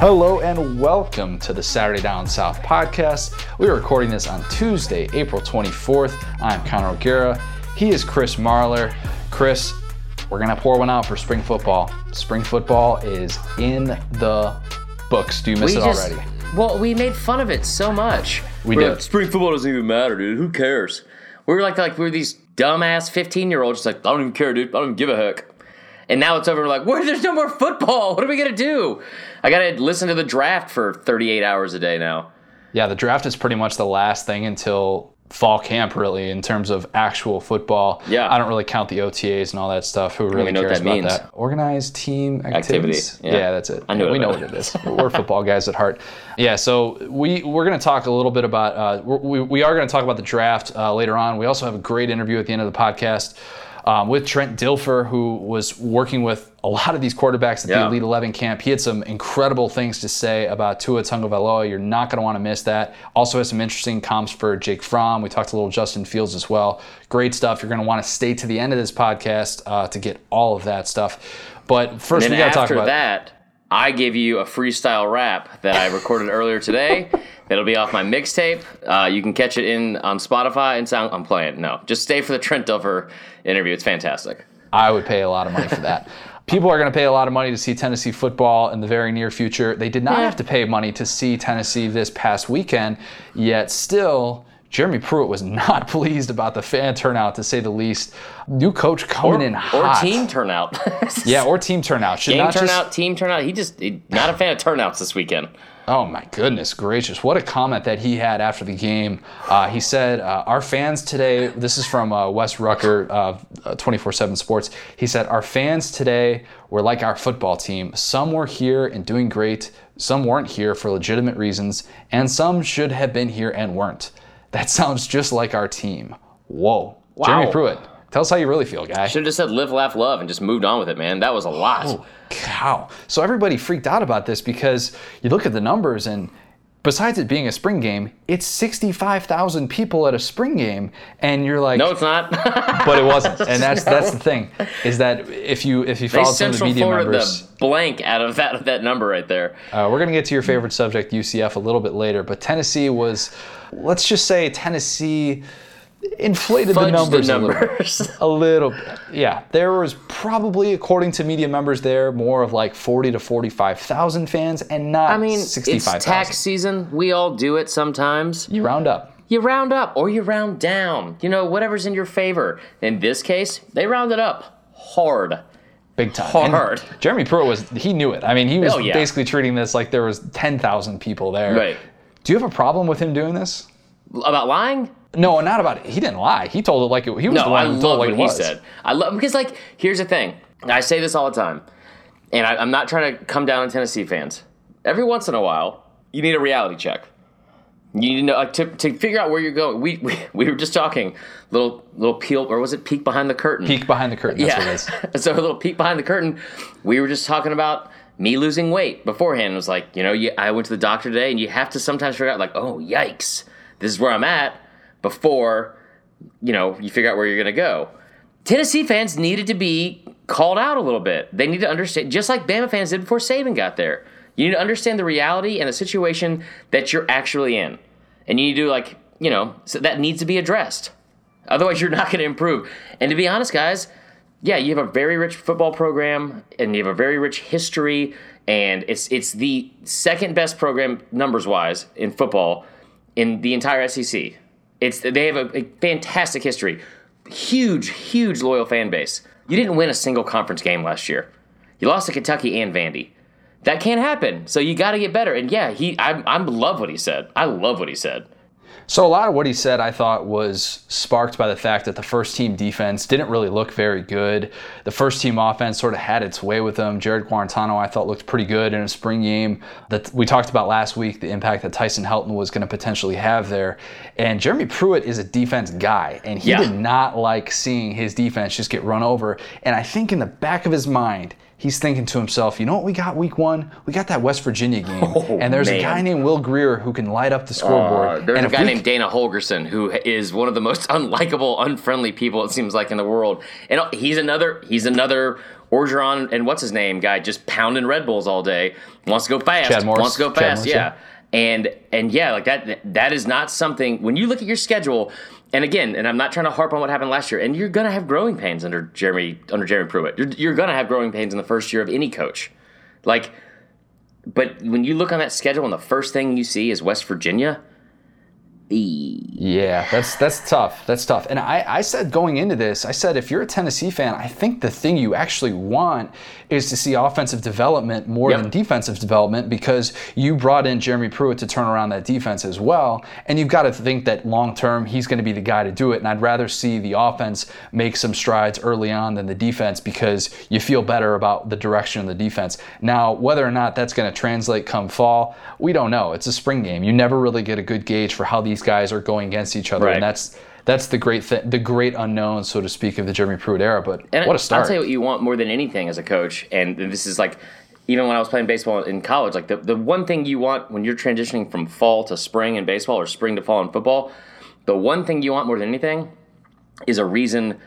Hello and welcome to the Saturday Down South podcast. We are recording this on Tuesday, April 24th. I'm Connor O'Gara. He is Chris Marler. Chris, we're going to pour one out for spring football. Spring football is in the books. Do you miss We it just- already? Well, we made fun of it so much. We We're did. like, Spring football doesn't even matter, dude. Who cares? We were like, like we were these dumbass fifteen year olds, just like I don't even care, dude. I don't even give a heck. And now it's over. We're like, where? There's no more football. What are we gonna do? I gotta listen to the draft for 38 hours a day now. Yeah, the draft is pretty much the last thing until fall camp, really, in terms of actual football. Yeah. I don't really count the OTAs and all that stuff. Who really cares that about means. that? Organized team Activity, activities. yeah. that's it. I knew we know what it is. We're football guys at heart. Yeah, so we we're going to talk a little bit about. Uh, we we are going to talk about the draft uh, later on. We also have a great interview at the end of the podcast. Um, with Trent Dilfer, who was working with a lot of these quarterbacks at the Elite 11 camp. He had some incredible things to say about Tua Tagovailoa. You're not going to want to miss that. Also has some interesting comps for Jake Fromm. We talked a little Justin Fields as well. Great stuff. You're going to want to stay to the end of this podcast uh, to get all of that stuff. But first, we got to talk about that, I give you a freestyle rap that I recorded earlier today. That'll be off my mixtape. Uh, you can catch it in on Spotify and sound. I'm playing. No, just stay for the Trent Dilfer interview. It's fantastic. I would pay a lot of money for that. People are going to pay a lot of money to see Tennessee football in the very near future. They did not have to pay money to see Tennessee this past weekend, yet still, Jeremy Pruitt was not pleased about the fan turnout, to say the least. New coach coming in hot. or team turnout. Yeah, or team turnout. Should Game not just- turnout, team turnout. He just he, not a fan of turnouts this weekend. Oh my goodness gracious! What a comment that he had after the game. Uh, he said, uh, "Our fans today." This is from uh, Wes Rucker, Twenty Four Seven Sports. He said, "Our fans today were like our football team. Some were here and doing great. Some weren't here for legitimate reasons, and some should have been here and weren't. That sounds just like our team. Whoa, Jeremy Pruitt, tell us how you really feel, guy." Should have just said live, laugh, love, and just moved on with it, man. That was a lot. Oh, cow. So everybody freaked out about this because you look at the numbers and besides it being a spring game, it's 65,000 people at a spring game and you're like No, it's not. but it wasn't. And that's that's the thing is that if you if you follow some of the media forwarded members the blank out of that that number right there. uh, we're going to get to your favorite subject, UCF, a little bit later. But Tennessee was, let's just say, Tennessee inflated the numbers, the a little bit. A little bit. Yeah. There was probably, according to media members there, more of like 40 to 45,000 fans and not I mean, it's 65,000. tax season. We all do it sometimes. You round up. You round up or you round down. You know, whatever's in your favor. In this case, they rounded up hard. Big time. And Hard. Jeremy Pruitt was, he knew it. I mean, he was Oh, yeah. basically treating this like there was 10,000 people there. Right. Do you have a problem with him doing this? About lying? No, not about it. He didn't lie. He told it like it, he was the No, one I who told like what he was. said. I love because like here's the thing. I say this all the time, and I, I'm not trying to come down on Tennessee fans. Every once in a while, you need a reality check. You need to know like, to, to figure out where you're going. We, we we were just talking little little peel or was it peek behind the curtain? Peek behind the curtain. That's what it is. so a little peek behind the curtain. We were just talking about me losing weight beforehand. It was like, you know, you, I went to the doctor today, and you have to sometimes figure out, like, oh, yikes, this is where I'm at before, you know, you figure out where you're going to go. Tennessee fans needed to be called out a little bit. They need to understand, just like Bama fans did before Saban got there. You need to understand the reality and the situation that you're actually in. And you need to, like, you know, so that needs to be addressed. Otherwise, you're not going to improve. And to be honest, guys, yeah, you have a very rich football program and you have a very rich history, and it's it's the second best program numbers wise in football in the entire SEC. It's they have a, a fantastic history, huge, huge loyal fan base. You didn't win a single conference game last year. You lost to Kentucky and Vandy. That can't happen. So you got to get better. And yeah, he I I love what he said. I love what he said. So a lot of what he said, I thought, was sparked by the fact that the first team defense didn't really look very good. The first team offense sort of had its way with them. Jarrett Guarantano, I thought, looked pretty good in a spring game. That we talked about last week, the impact that Tyson Helton was going to potentially have there. And Jeremy Pruitt is a defense guy, and he Yeah. did not like seeing his defense just get run over. And I think in the back of his mind. He's thinking to himself, you know what we got week one? We got that West Virginia game. Oh, and there's a guy named Will Grier who can light up the scoreboard. Uh, there's and a guy we named Dana Holgorsen who is one of the most unlikable, unfriendly people it seems like in the world, and he's another he's another Orgeron and what's his name guy just pounding Red Bulls all day. Wants to go fast. Chad Morris. Wants to go fast. Morris, yeah. And and yeah, like that that is not something when you look at your schedule. And again, and I'm not trying to harp on what happened last year. And you're gonna have growing pains under Jeremy under Jeremy Pruitt. You're, you're gonna have growing pains in the first year of any coach. Like, but when you look on that schedule and the first thing you see is West Virginia, Yeah, that's that's tough. That's tough. And I, I said going into this, I said if you're a Tennessee fan, I think the thing you actually want is to see offensive development more Yep. than defensive development because you brought in Jeremy Pruitt to turn around that defense as well. And you've got to think that long term he's going to be the guy to do it. And I'd rather see the offense make some strides early on than the defense because you feel better about the direction of the defense. Now, whether or not that's going to translate come fall, we don't know. It's a spring game. You never really get a good gauge for how these guys are going against each other, Right. and that's that's the great th- the great unknown, so to speak, of the Jeremy Pruitt era. But And what a start! I'll tell you what you want more than anything as a coach, and this is like even when I was playing baseball in college, like the, the one thing you want when you're transitioning from fall to spring in baseball or spring to fall in football, the one thing you want more than anything is a reason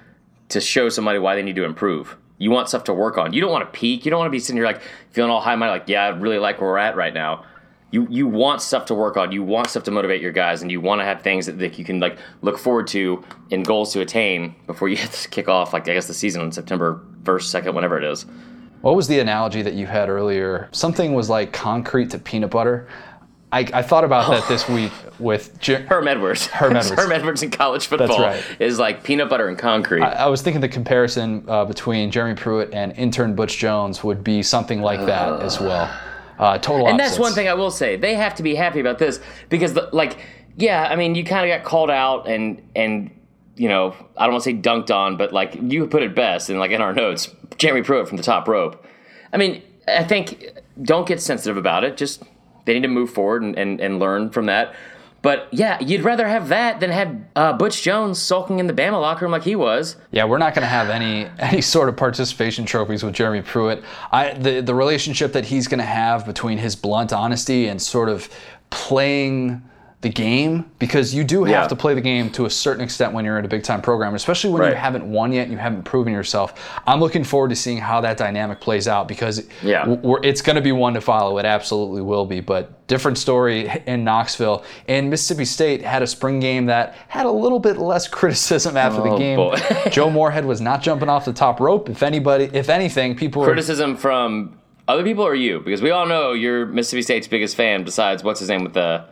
to show somebody why they need to improve. You want stuff to work on. You don't want to peak. You don't want to be sitting here like feeling all high minded, like, yeah, I really like where we're at right now. You you want stuff to work on. You want stuff to motivate your guys, and you want to have things that, that you can like look forward to and goals to attain before you kick off. Like I guess the season on September first, second, whenever it is. What was the analogy that you had earlier? Something was like concrete to peanut butter. I, I thought about that this week with. Jer- Herm Edwards. Herm Edwards. Herm Edwards in college football right. is like peanut butter and concrete. I was thinking the comparison uh, between Jeremy Pruitt and intern Butch Jones would be something like that as well. Uh, total and that's one thing I will say. They have to be happy about this because, the, like, yeah, I mean, you kind of got called out and and you know, I don't want to say dunked on, but like you put it best, and like in our notes, Jeremy Pruitt from the top rope. I mean, I think don't get sensitive about it. Just they need to move forward and, and, and learn from that. But yeah, you'd rather have that than have uh, Butch Jones sulking in the Bama locker room like he was. Yeah, we're not going to have any any sort of participation trophies with Jeremy Pruitt. I the the relationship that he's going to have between his blunt honesty and sort of playing the game because you do have Yeah. to play the game to a certain extent when you're in a big time program, especially when you haven't won yet, and you haven't proven yourself. I'm looking forward to seeing how that dynamic plays out because Yeah. it's going to be one to follow. It absolutely will be, but different story in Knoxville. And Mississippi State had a spring game that had a little bit less criticism after the Oh, game. Joe Moorhead was not jumping off the top rope. If anybody, if anything, people were Criticism from other people or you? Because we all know you're Mississippi State's biggest fan. Besides, what's his name with the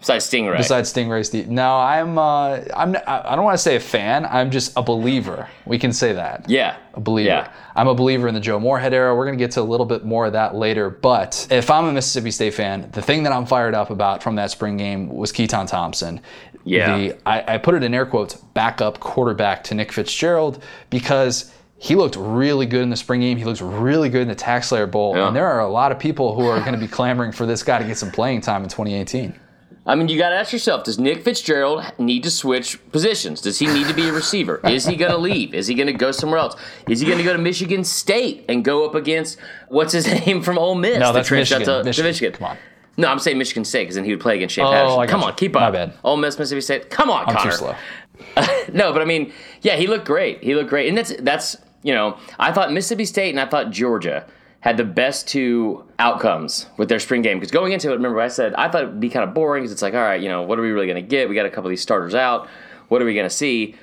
besides Stingray? besides Stingray Steve. No, I'm. Uh, I'm. I don't want to say a fan. I'm just a believer. We can say that. yeah, A believer. Yeah. I'm a believer in the Joe Moorhead era. We're going to get to a little bit more of that later. But if I'm a Mississippi State fan, the thing that I'm fired up about from that spring game was Keytaon Thompson. Yeah. The, I, I put it in air quotes, backup quarterback to Nick Fitzgerald because he looked really good in the spring game. He looks really good in the Tax Slayer Bowl. Yeah. And there are a lot of people who are going to be clamoring for this guy to get some playing time in 2018. I mean, you got to ask yourself: Does Nick Fitzgerald need to switch positions? Does he need to be a receiver? Is he going to leave? Is he going to go somewhere else? Is he going to go to Michigan State and go up against what's his name from Ole Miss? No, that's Michigan. To, to Michigan. Michigan. Come on. No, I'm saying Michigan State because then he would play against Shea Oh, Patterson. Come on, keep My up. bad. Ole Miss, Mississippi State. Come on, I'm Connor. too slow. No, but I mean, yeah, he looked great. He looked great, and that's that's you know, I thought Mississippi State and I thought Georgia had the best two outcomes with their spring game because going into it, remember I said I thought it'd be kind of boring because it's like, all right, you know, what are we really going to get? We got a couple of these starters out. What are we going to see?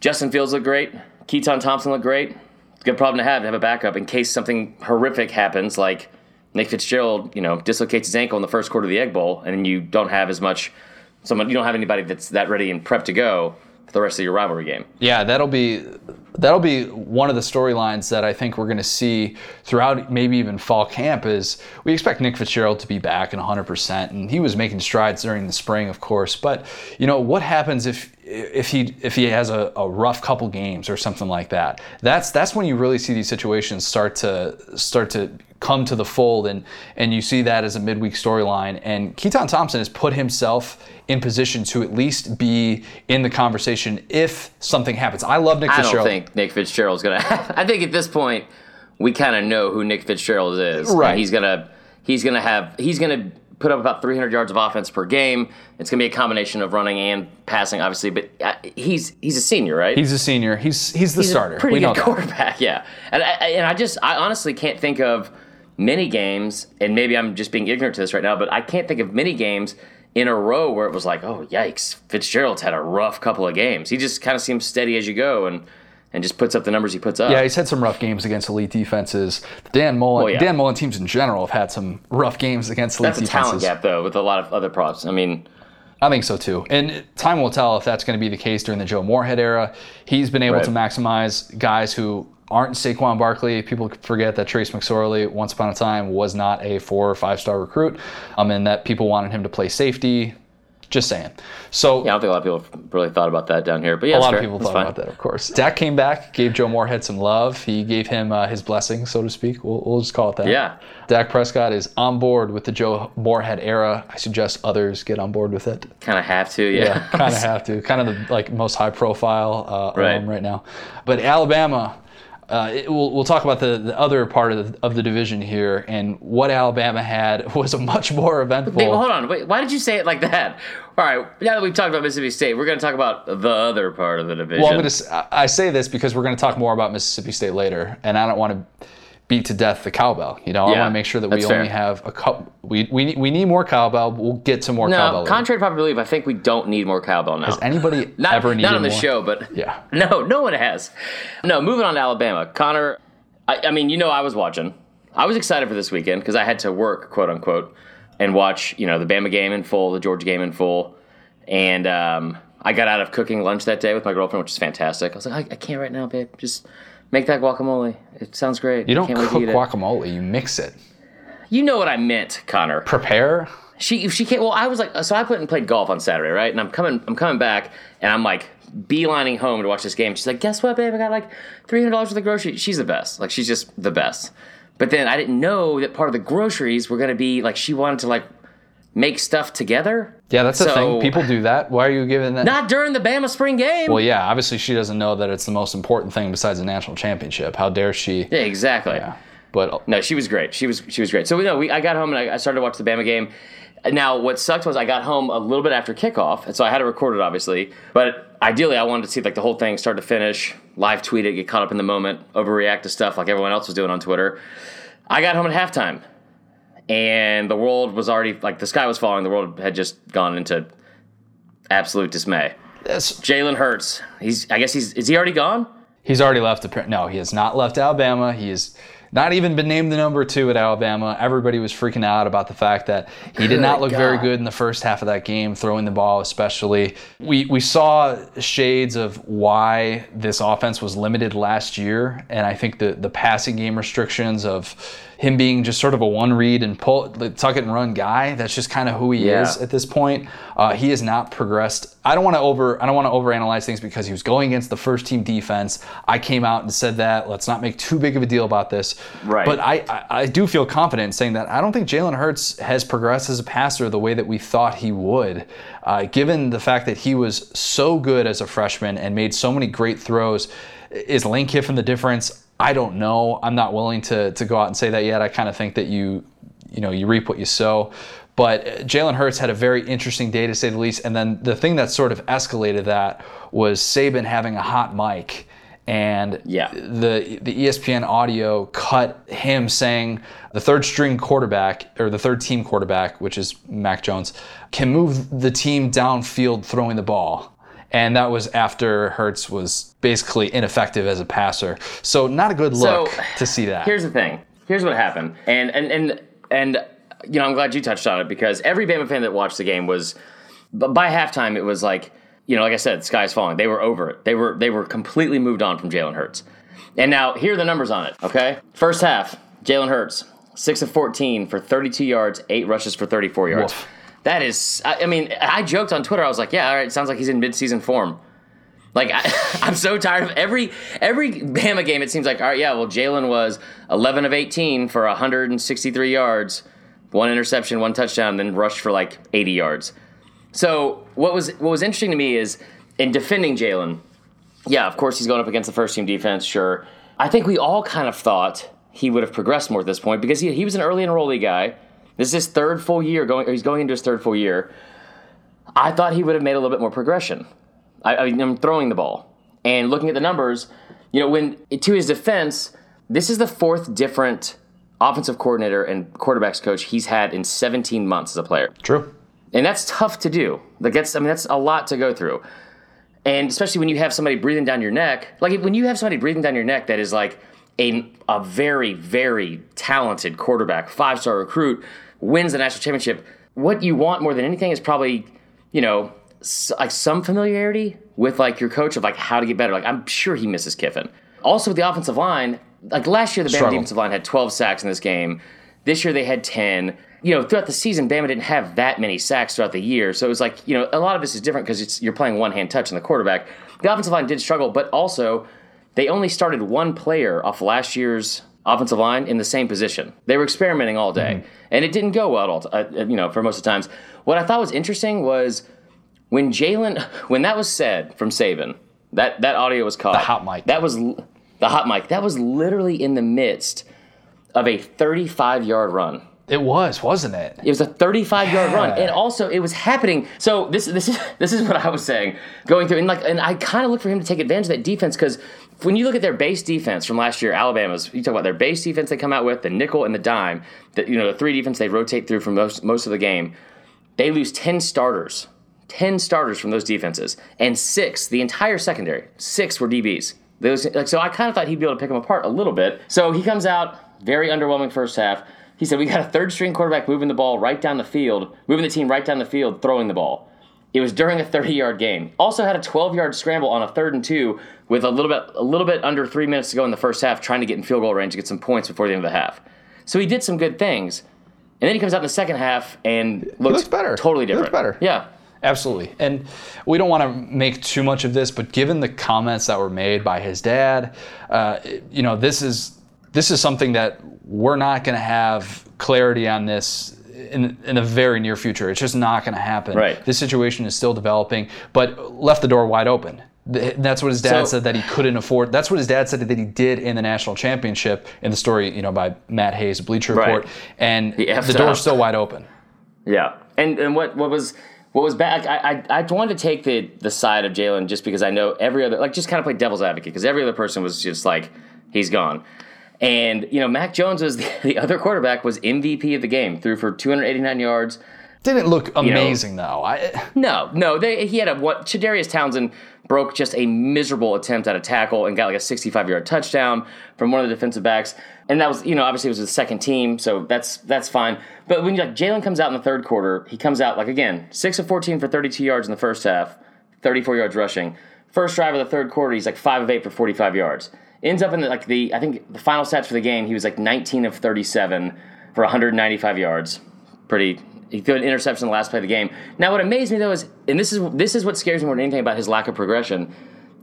Justin Fields looked great. Keytaon Thompson looked great. It's a good problem to have to have a backup in case something horrific happens, like Nick Fitzgerald, you know, dislocates his ankle in the first quarter of the Egg Bowl, and you don't have as much. Someone you don't have anybody that's that ready and prepped to go the rest of your rivalry game. Yeah, that'll be that'll be one of the storylines that I think we're going to see throughout maybe even fall camp is we expect Nick Fitzgerald to be back and 100% and he was making strides during the spring of course but you know what happens if if he if he has a, a rough couple games or something like that that's that's when you really see these situations start to start to come to the fold and and you see that as a midweek storyline and Keytaon Thompson has put himself in position to at least be in the conversation if something happens. I love Nick I Fitzgerald. don't think Nick Fitzgerald's gonna. I think at this point we kind of know who Nick Fitzgerald is. and Right. he's gonna he's gonna have he's gonna put up about 300 yards of offense per game. It's going to be a combination of running and passing, obviously. But uh, he's he's a senior, right? He's a senior. He's he's the He's starter. Pretty we know good that. quarterback, yeah. And I, and I just I honestly can't think of many games, and maybe I'm just being ignorant to this right now, but I can't think of many games in a row where it was like, oh yikes, Fitzgerald's had a rough couple of games. He just kind of seems steady as you go, and and just puts up the numbers he puts up. Yeah, he's had some rough games against elite defenses. Dan Mullen, Oh, yeah. Dan Mullen teams in general have had some rough games against elite That's a defenses. talent gap though, with a lot of other props. I mean, I think so too. And time will tell if that's going to be the case during the Joe Moorhead era. He's been able Right. to maximize guys who aren't Saquon Barkley. People forget that Trace McSorley, once upon a time, was not a four or five star recruit, um, and that people wanted him to play safety. Just saying. So yeah, I don't think a lot of people really thought about that down here, but yeah, a lot of people That's thought fine. about that, of course. Dak came back, gave Joe Moorhead some love. He gave him uh, his blessing, so to speak. We'll, we'll just call it that. Yeah. Dak Prescott is on board with the Joe Moorhead era. I suggest others get on board with it. Kind of have to, yeah. Yeah, kind of have to. Kind of the like most high profile uh, Right. alum right now. But Alabama, uh, it, we'll, we'll talk about the, the other part of the, of the division here, and what Alabama had was a much more eventful. Wait, hold on. Wait, why did you say it like that? All right, now that we've talked about Mississippi State, we're going to talk about the other part of the division. Well, I'm gonna, I say this because we're going to talk more about Mississippi State later, and I don't want to beat to death the cowbell. You know, I want to make sure that we fair. only have a couple. We, we we need more cowbell. We'll get to more no, cowbell. contrary to popular belief, I think we don't need more cowbell now. Has anybody not, ever needed not on the more? show, but Yeah. no, no one has. No, moving on to Alabama, Connor. I, I mean, you know, I was watching. I was excited for this weekend because I had to work, quote unquote, and watch you know the Bama game in full, the Georgia game in full, and um, I got out of cooking lunch that day with my girlfriend, which is fantastic. I was like, I, I can't right now, babe. Just make that guacamole. It sounds great. You don't to cook eat it." guacamole. You mix it. You know what I meant, Connor. Prepare. She if she can't. Well, I was like, so I went and played golf on Saturday, right? And I'm coming, I'm coming back, and I'm like beelining home to watch this game. She's like, guess what, babe? I got like three hundred dollars worth of groceries. She's the best. Like she's just the best. But then I didn't know that part of the groceries were gonna be like she wanted to like make stuff together. Yeah, that's the thing. People do that. Why are you giving that? Not during the Bama spring game. well, yeah. Obviously, she doesn't know that it's the most important thing besides the national championship. How dare she? yeah, exactly. Yeah. But uh, No, she was great. She was she was great. So we know we I got home and I, I started to watch the Bama game. Now what sucked was I got home a little bit after kickoff, and so I had to record it obviously. But ideally, I wanted to see like the whole thing start to finish, live tweet it, get caught up in the moment, overreact to stuff like everyone else was doing on Twitter. I got home at halftime, and the world was already like the sky was falling. The world had just gone into absolute dismay. Yes. Jalen Hurts, he's I guess he's is he already gone? he's already left. appar- No, he has not left Alabama. He has not even been named the number two at Alabama. Everybody was freaking out about the fact that he did not Good look very good in the first half of that game, throwing the ball especially. We we saw shades of why this offense was limited last year, and I think the the passing game restrictions of him being just sort of a one read and pull tuck it and run guy. That's just kind of who he Yeah. is at this point. Uh, he has not progressed. I don't want to over I don't want to overanalyze things because he was going against the first team defense. I came out and said that. Let's not make too big of a deal about this. Right. But I, I, I do feel confident in saying that I don't think Jalen Hurts has progressed as a passer the way that we thought he would. Uh, given the fact that he was so good as a freshman and made so many great throws, is Lane Kiffin the difference? I don't know. I'm not willing to to go out and say that yet. I kind of think that you you know you reap what you sow. But uh, Jalen Hurts had a very interesting day to say the least. And then the thing that sort of escalated that was Saban having a hot mic. And Yeah. the the ESPN audio cut him saying the third string quarterback or the third team quarterback, which is Mac Jones, can move the team downfield throwing the ball. And that was after Hurts was basically ineffective as a passer. So not a good look So, to see that. Here's the thing. Here's what happened. And and and and you know, I'm glad you touched on it because every Bama fan that watched the game was by halftime it was like, you know, like I said, sky's falling. They were over it. They were they were completely moved on from Jalen Hurts. And now here are the numbers on it, okay? First half, Jalen Hurts, 6 of 14 for 32 yards, 8 rushes for 34 yards. Woof. That is I, I mean, I joked on Twitter. I was like, yeah, all right, sounds like he's in midseason form. Like I, I'm so tired of every every Bama game. It seems like all right, yeah. Well, Jalen was 11 of 18 for 163 yards, one interception, one touchdown, then rushed for like 80 yards. So what was what was interesting to me is in defending Jalen. Yeah, of course he's going up against the first team defense. Sure, I think we all kind of thought he would have progressed more at this point because he he was an early enrollee guy. This is his third full year going. He's going into his third full year. I thought he would have made a little bit more progression. I, I mean, I'm throwing the ball and looking at the numbers. You know, when to his defense, this is the fourth different offensive coordinator and quarterbacks coach he's had in 17 months as a player. True. And that's tough to do. Like that's I mean that's a lot to go through. And especially when you have somebody breathing down your neck, like when you have somebody breathing down your neck that is like a, a very, very talented quarterback, five star recruit, wins the national championship, what you want more than anything is probably, you know, like some familiarity with like your coach of like how to get better. Like I'm sure he misses Kiffin. Also with the offensive line, like last year the Bama defensive line had 12 sacks in this game. This year they had 10. You know, throughout the season, Bama didn't have that many sacks throughout the year. So it was like, you know, a lot of this is different because it's you're playing one hand touch on the quarterback. The offensive line did struggle, but also they only started one player off last year's offensive line in the same position. They were experimenting all day, and it didn't go well at all. t- Uh, you know, for most of the times. What I thought was interesting was when Jalen, when that was said from Saban, that that audio was caught. The hot mic. That was the hot mic. That was literally in the midst of a 35 yard run. It was, wasn't it? It was a 35 yard run, and also it was happening. So this this is this is what I was saying going through, and like, and I kind of look for him to take advantage of that defense because when you look at their base defense from last year, Alabama's, you talk about their base defense they come out with, the nickel and the dime, that you know the three defense they rotate through for most most of the game. They lose 10 starters, 10 starters from those defenses, and six the entire secondary, six were DBs. Like, so I kind of thought he'd be able to pick them apart a little bit. So he comes out very underwhelming first half. He said, We got a third string quarterback moving the ball right down the field, moving the team right down the field, throwing the ball. It was during a 30 yard game. Also had a 12 yard scramble on a third and two with a little bit a little bit under three minutes to go in the first half, trying to get in field goal range to get some points before the end of the half. So he did some good things. And then he comes out in the second half and looks, looks better. Totally He looks better. Yeah. Absolutely. And we don't want to make too much of this, but given the comments that were made by his dad, uh, you know, this is this is something that we're not going to have clarity on this in, in the very near future. It's just not going to happen. Right. This situation is still developing, but left the door wide open. That's what his dad So- said that he couldn't afford. That's what his dad said that he did in the national championship in the story, you know, by Matt Hayes, Bleacher Right. Report, and the door's still wide open. Yeah, and and what what was what was bad? I I, I wanted to take the the side of Jalen just because I know every other like just kind of play devil's advocate because every other person was just like he's gone, and you know Mac Jones was the, the other quarterback was MVP of the game threw for 289 yards. Didn't look know- amazing though. I, eh. No, no, they, he had a what? Chadarius Townsend broke just a miserable attempt at a tackle and got like a 65 yard touchdown from one of the defensive backs, and that was you know obviously it was the second team, so that's that's fine. But when like Jalen comes out in the third quarter, he comes out like again six of 14 for 32 yards in the first half, 34 yards rushing. First drive of the third quarter, he's like five of eight for 45 yards. Ends up in the, like the I think the final stats for the game, he was like 19 of 37 for 195 yards. Pretty. He threw an interception in the last play of the game. Now, what amazed me though is, and this is this is what scares me more than anything about his lack of progression,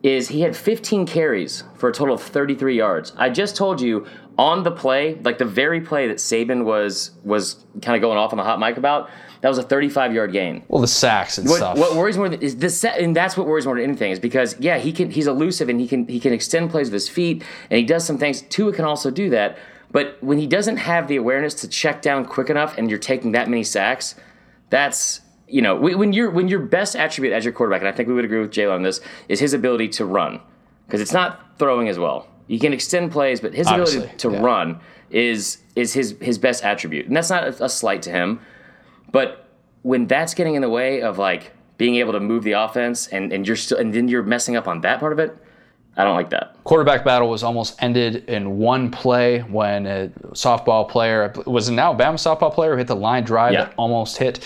is he had 15 carries for a total of 33 yards. I just told you on the play, like the very play that Saban was was kind of going off on the hot mic about, that was a 35 yard gain. well, the sacks and What, stuff. what worries more than, is the set, and that's what worries more than anything is because yeah, he can he's elusive and he can he can extend plays with his feet and he does some things. Tua can also do that, but when he doesn't have the awareness to check down quick enough and you're taking that many sacks, that's you know when your when your best attribute as your quarterback, and I think we would agree with Jalen on this, is his ability to run because it's not throwing as well. You can extend plays, but his ability to yeah. run is is his his best attribute, and that's not a, a slight to him. But when that's getting in the way of like being able to move the offense and, and you're still and then you're messing up on that part of it, I don't like that. quarterback battle was almost ended in one play when a softball player was an Alabama softball player who hit the line drive Yeah. that almost hit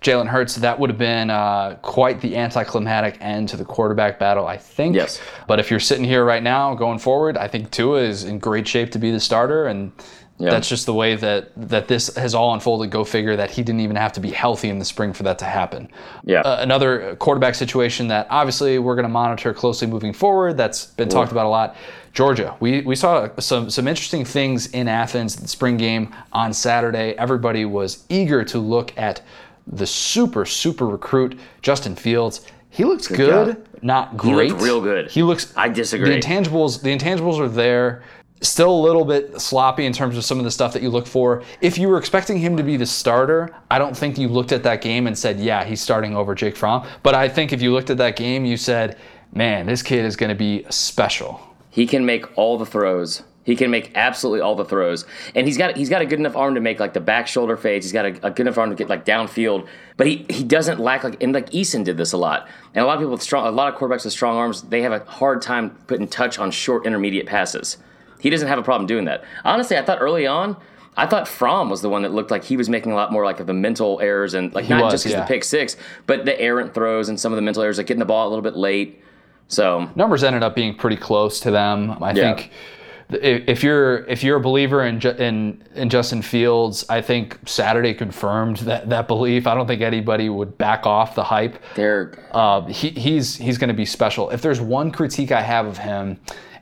Jalen Hurts. That would have been uh, quite the anticlimactic end to the quarterback battle, I think. Yes. But if you're sitting here right now going forward, I think Tua is in great shape to be the starter, and Yeah. that's just the way that that this has all unfolded. Go figure that he didn't even have to be healthy in the spring for that to happen Yeah. uh, another quarterback situation that obviously we're going to monitor closely moving forward. That's been talked about a lot. Georgia, we, we saw some some interesting things in Athens, the spring game on Saturday. Everybody was eager to look at the super super recruit Justin Fields. He looks good, job. not He great. looked real good. He looks. I disagree. The intangibles the intangibles are there. Still a little bit sloppy in terms of some of the stuff that you look for. If you were expecting him to be the starter, I don't think you looked at that game and said, yeah, he's starting over Jake Fromm. But I think if you looked at that game, you said, man, this kid is going to be special. He can make all the throws. He can make absolutely all the throws, and he's got he's got a good enough arm to make like the back shoulder fades. He's got a, a good enough arm to get like downfield, but he, he doesn't lack like and like Eason did this a lot, and a lot of people with strong a lot of quarterbacks with strong arms they have a hard time putting touch on short intermediate passes. He doesn't have a problem doing that. Honestly, I thought early on. I thought Fromm was the one that looked like he was making a lot more like of the mental errors and like He not was, just because yeah. the pick six, but the errant throws and some of the mental errors, like getting the ball a little bit late. So numbers ended up being pretty close to them. I Yeah. think if you're if you're a believer in, in in Justin Fields, I think Saturday confirmed that that belief. I don't think anybody would back off the hype. they're Uh, he, he's he's going to be special. If there's one critique I have of him,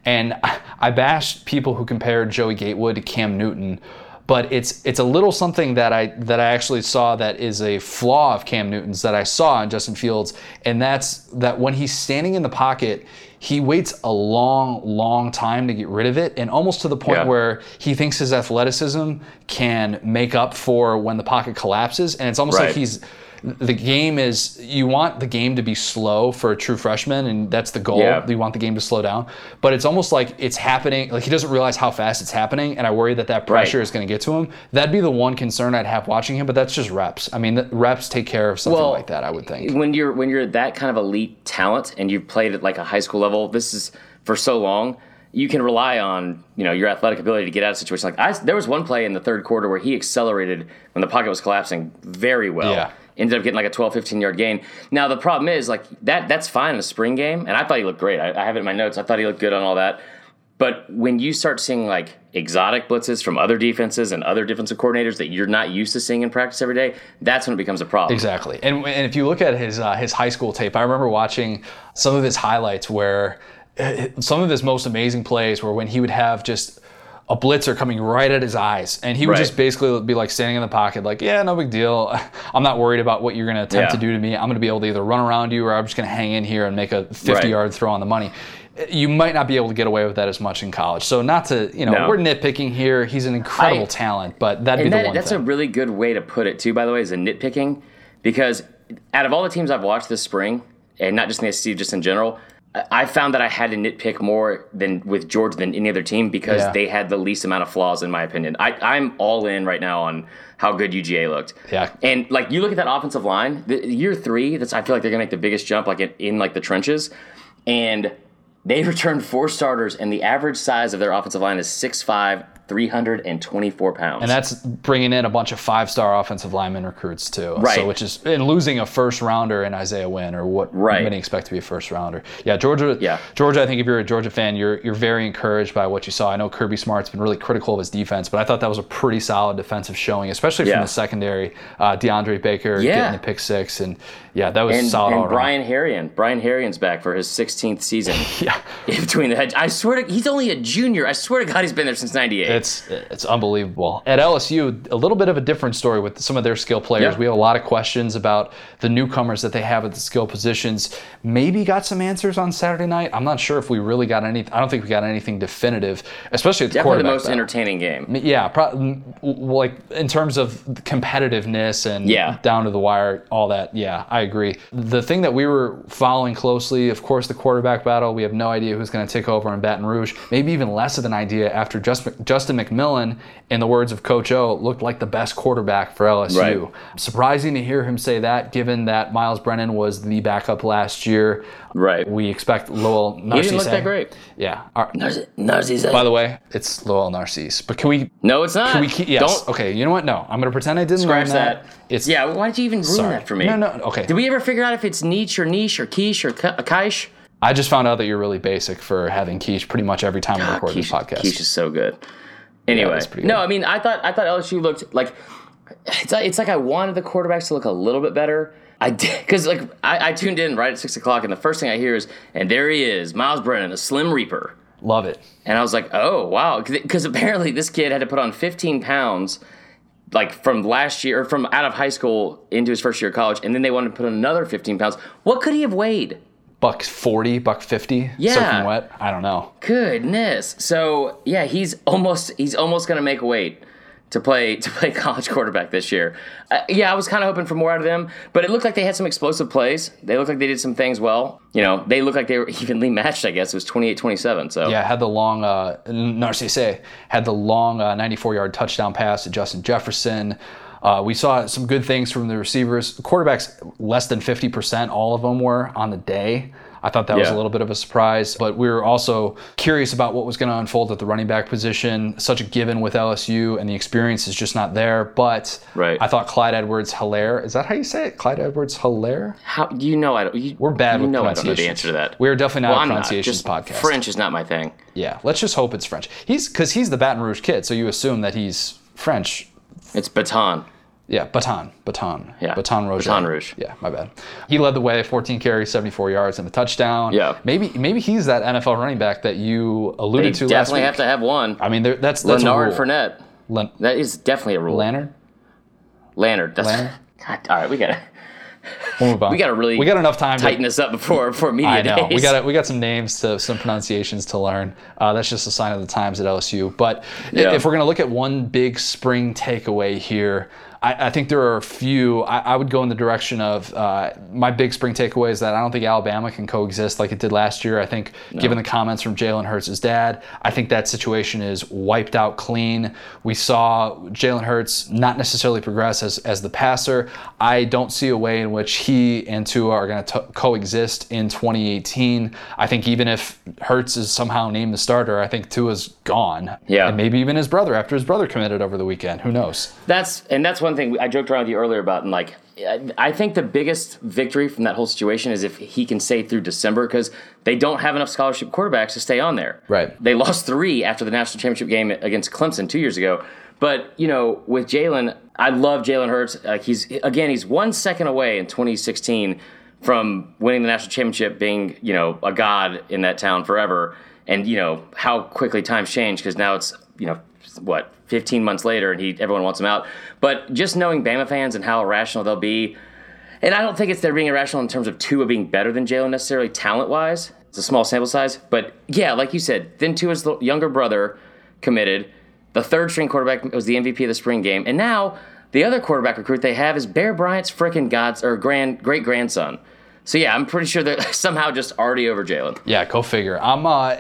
and I, bash people who compare Joey Gatewood to Cam Newton, but it's it's a little something that I that I actually saw that is a flaw of Cam Newton's that I saw in Justin Fields, and that's that when he's standing in the pocket, he waits a long, long time to get rid of it, and almost to the point Yeah. where he thinks his athleticism can make up for when the pocket collapses, and it's almost Right. like he's the game is you want the game to be slow for a true freshman and that's the goal Yeah. you want the game to slow down but it's almost like it's happening like he doesn't realize how fast it's happening and i worry that that pressure Right. is going to get to him that'd be the one concern i'd have watching him but that's just reps i mean the reps take care of something Well, like that i would think when you're when you're that kind of elite talent and you've played at like a high school level, this is for so long. You can rely on you know your athletic ability to get out of a situation. Like I, there was one play in the third quarter where he accelerated when the pocket was collapsing very well. Yeah. Ended up getting like a 12, 15 yard gain. Now the problem is like that that's fine in a spring game, and I thought he looked great. I, I have it in my notes. I thought he looked good on all that. But when you start seeing like exotic blitzes from other defenses and other defensive coordinators that you're not used to seeing in practice every day, that's when it becomes a problem. Exactly. And, and if you look at his uh, his high school tape, I remember watching some of his highlights where uh, some of his most amazing plays were when he would have just a blitzer coming right at his eyes, and he would Right. just basically be like standing in the pocket, like, "Yeah, no big deal. I'm not worried about what you're going to attempt to do to me. I'm going to be able to either run around you, or I'm just going to hang in here and make a 50 Right. yard throw on the money." You might not be able to get away with that as much in college. So not to, you know, No. we're nitpicking here. He's an incredible I- talent, but that'd be And the one that's thing. a really good way to put it too. By the way, is a nitpicking because out of all the teams I've watched this spring, and not just in the SEC, just in general, I- found that I had to nitpick more than with Georgia than any other team because Yeah. they had the least amount of flaws, in my opinion. I, I'm all in right now on how good UGA looked. Yeah. And like you look at that offensive line, the, year three, that's I feel like they're gonna make the biggest jump, like in, in like the trenches, and they returned four starters, and the average size of their offensive line is 6'5", 324 pounds. And that's bringing in a bunch of five-star offensive lineman recruits too. Right. So which is and losing a first rounder in Isaiah Wynn or what Right. many expect to be a first rounder. Yeah, Georgia. Yeah. Georgia. I think if you're a Georgia fan, you're you're very encouraged by what you saw. I know Kirby Smart's been really critical of his defense, but I thought that was a pretty solid defensive showing, especially from the secondary. Uh, DeAndre Baker Yeah. getting the pick six, and yeah, that was and, solid. and around. Brian Herrien. Brian Herrien's back for his 16th season. Yeah. In between the hedge. I swear to he's only a junior. I swear to God he's been there since 98. It's it's unbelievable. At LSU, a little bit of a different story with some of their skill players. Yeah. We have a lot of questions about the newcomers that they have at the skill positions. Maybe got some answers on Saturday night. I'm not sure if we really got any. I don't think we got anything definitive, especially at the Definitely the most battle. entertaining game. Yeah, pro- like in terms of competitiveness and Yeah. down to the wire, all that. Yeah, I agree. The thing that we were following closely, of course, the quarterback battle. We have no idea who's going to take over in Baton Rouge. Maybe even less of an idea after Just, Justin McMillan, in the words of Coach O, looked like the best quarterback for LSU. Right. Surprising to hear him say that, given that Myles Brennan was the backup last year. Right. We expect Lowell Narcisse. He didn't look that great. Yeah. Our- Narcisse. by the way, it's Lowell Narcisse. But can we no, it's not. can we keep? Yes. Don't okay. You know what? No. I'm gonna pretend I didn't scratch that. that. It's yeah. Why did you even ruin Sorry. that for me? No, no. Okay. Did we ever figure out if it's niche or niche or quiche or ki- kaish? I just found out that you're really basic for having quiche pretty much every time we record this quiche, podcast. quiche is so good. Anyway, pretty no. I mean, I thought I thought LSU looked like it's like, it's like I wanted the quarterbacks to look a little bit better. I did because like I, I tuned in right at six o'clock, and the first thing I hear is, and there he is, Myles Brennan, the Slim Reaper. Love it. And I was like, oh, wow. Because apparently this kid had to put on 15 pounds like from last year, or from out of high school into his first year of college. And then they wanted to put another 15 pounds. What could he have weighed? Buck 40, buck 50, Yeah. soaking wet. I don't know. Goodness. So yeah, he's almost he's almost gonna make weight to play to play college quarterback this year. Uh, yeah, I was kind of hoping for more out of them, but it looked like they had some explosive plays. They looked like they did some things well. You know, they looked like they were evenly matched. I guess it was 28-27. So Yeah, had the long, uh, Narcisse had the long 94 yard touchdown pass to Justin Jefferson. Uh, we saw some good things from the receivers. Quarterbacks, less than 50%, all of them were on the day. I thought that was a little bit of a surprise, but we were also curious about what was going to unfold at the running back position. Such a given with LSU, and the experience is just not there. But Right. I thought Clyde Edwards Helaire, is that how you say it? Clyde Edwards Helaire? how you know I don't. You, We're bad you with know I don't know the answer to that. We're definitely not well, a not. pronunciations podcast. French is not my thing. Yeah, let's just hope it's French. He's because he's the Baton Rouge kid, so you assume that he's French. It's baton. Yeah, Baton, Baton, Yeah, Baton Rouge. Baton Rouge. Yeah, my bad. He led the way, 14 carries, 74 yards, and a touchdown. Yeah. maybe maybe he's that NFL running back that you They alluded to last definitely have to have one. I mean, that's that's Leonard a rule. Fournette. Len- That is definitely a rule. Leonard. Leonard. That's, Leonard? God, all right, we gotta We'll move on. we gotta really we got enough time. To tighten To, this up before before media I know days. we got we got some names to some pronunciations to learn. Uh, that's just a sign of the times at LSU. But Yeah. if we're gonna look at one big spring takeaway here, I, I think there are a few. I, I would go in the direction of uh, my big spring takeaway is that I don't think Alabama can coexist like it did last year. I think, given the comments from Jalen Hurts' dad, I think that situation is wiped out clean. We saw Jalen Hurts not necessarily progress as, as the passer. I don't see a way in which he and Tua are going to coexist in 2018. I think even if Hurts is somehow named the starter, I think Tua's gone. Yeah. And maybe even his brother after his brother committed over the weekend. Who knows? That's and that's one thing I joked around with you earlier about, and like I- I think the biggest victory from that whole situation is if he can stay through December because they don't have enough scholarship quarterbacks to stay on there. Right. They lost three after the national championship game against Clemson two years ago. But you know, with Jalen, I love Jalen Hurts. Like he's again, he's one second away in 2016 from winning the national championship, being you know a god in that town forever. And you know how quickly times change because now it's you know what 15 months later and he everyone wants him out. But just knowing Bama fans and how irrational they'll be, and I don't think it's they're being irrational in terms of Tua being better than Jalen necessarily talent wise. It's a small sample size, but yeah, like you said, then Tua's younger brother committed. The third string quarterback was the MVP of the spring game, and now the other quarterback recruit they have is Bear Bryant's freaking god's or grand great grandson. So yeah, I'm pretty sure they're somehow just already over Jalen. Yeah, go figure. I'm uh,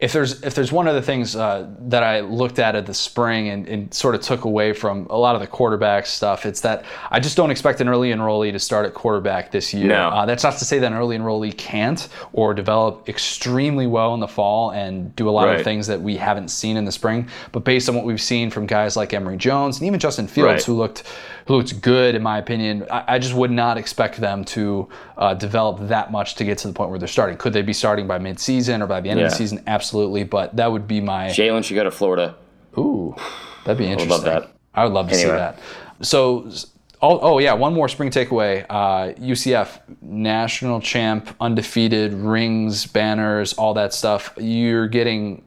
if there's if there's one of the things uh, that I looked at at the spring and, and sort of took away from a lot of the quarterback stuff, it's that I just don't expect an early enrollee to start at quarterback this year. No. Uh, that's not to say that an early enrollee can't or develop extremely well in the fall and do a lot Right. of things that we haven't seen in the spring. But based on what we've seen from guys like Emory Jones and even Justin Fields, Right. who looked looked good in my opinion, I, I just would not expect them to uh, develop that much to get to the point where they're starting. Could they be starting by midseason or by the end of the season? Absolutely, but that would be my Jalen should go to Florida. ooh. That'd be interesting. I would love that. I would love to see that. So. Oh, oh yeah, one more spring takeaway. Uh, UCF national champ, undefeated, rings, banners, all that stuff. You're getting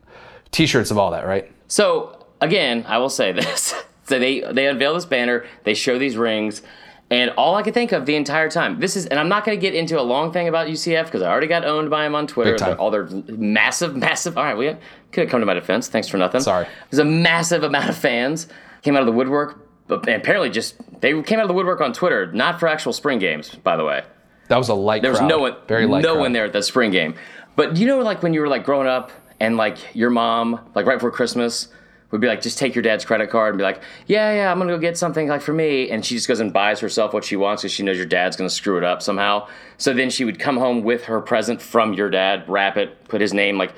T-shirts of all that, right? So again, I will say this: so they they unveil this banner, they show these rings, and all I could think of the entire time, this is, and I'm not going to get into a long thing about UCF because I already got owned by them on Twitter. All their massive, massive. All right, we could have come to my defense. Thanks for nothing. Sorry. There's a massive amount of fans came out of the woodwork, but apparently just they came out of the woodwork on Twitter, not for actual spring games, by the way. That was a light There was crowd. no one, very light no crowd. one there at the spring game. But you know, like when you were like growing up, and like your mom, like right before Christmas, would be like, just take your dad's credit card and be like, yeah, yeah, I'm gonna go get something like for me, and she just goes and buys herself what she wants because she knows your dad's gonna screw it up somehow. So then she would come home with her present from your dad, wrap it, put his name like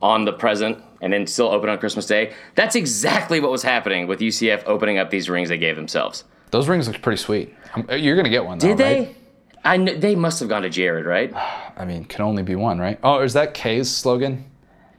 on the present, and then still open on Christmas Day. That's exactly what was happening with UCF opening up these rings they gave themselves. Those rings look pretty sweet. Um, You're gonna get one, though, Did they? right? I kn- they must have gone to Jared, right? I mean, can only be one, right? Oh, is that Kay's slogan?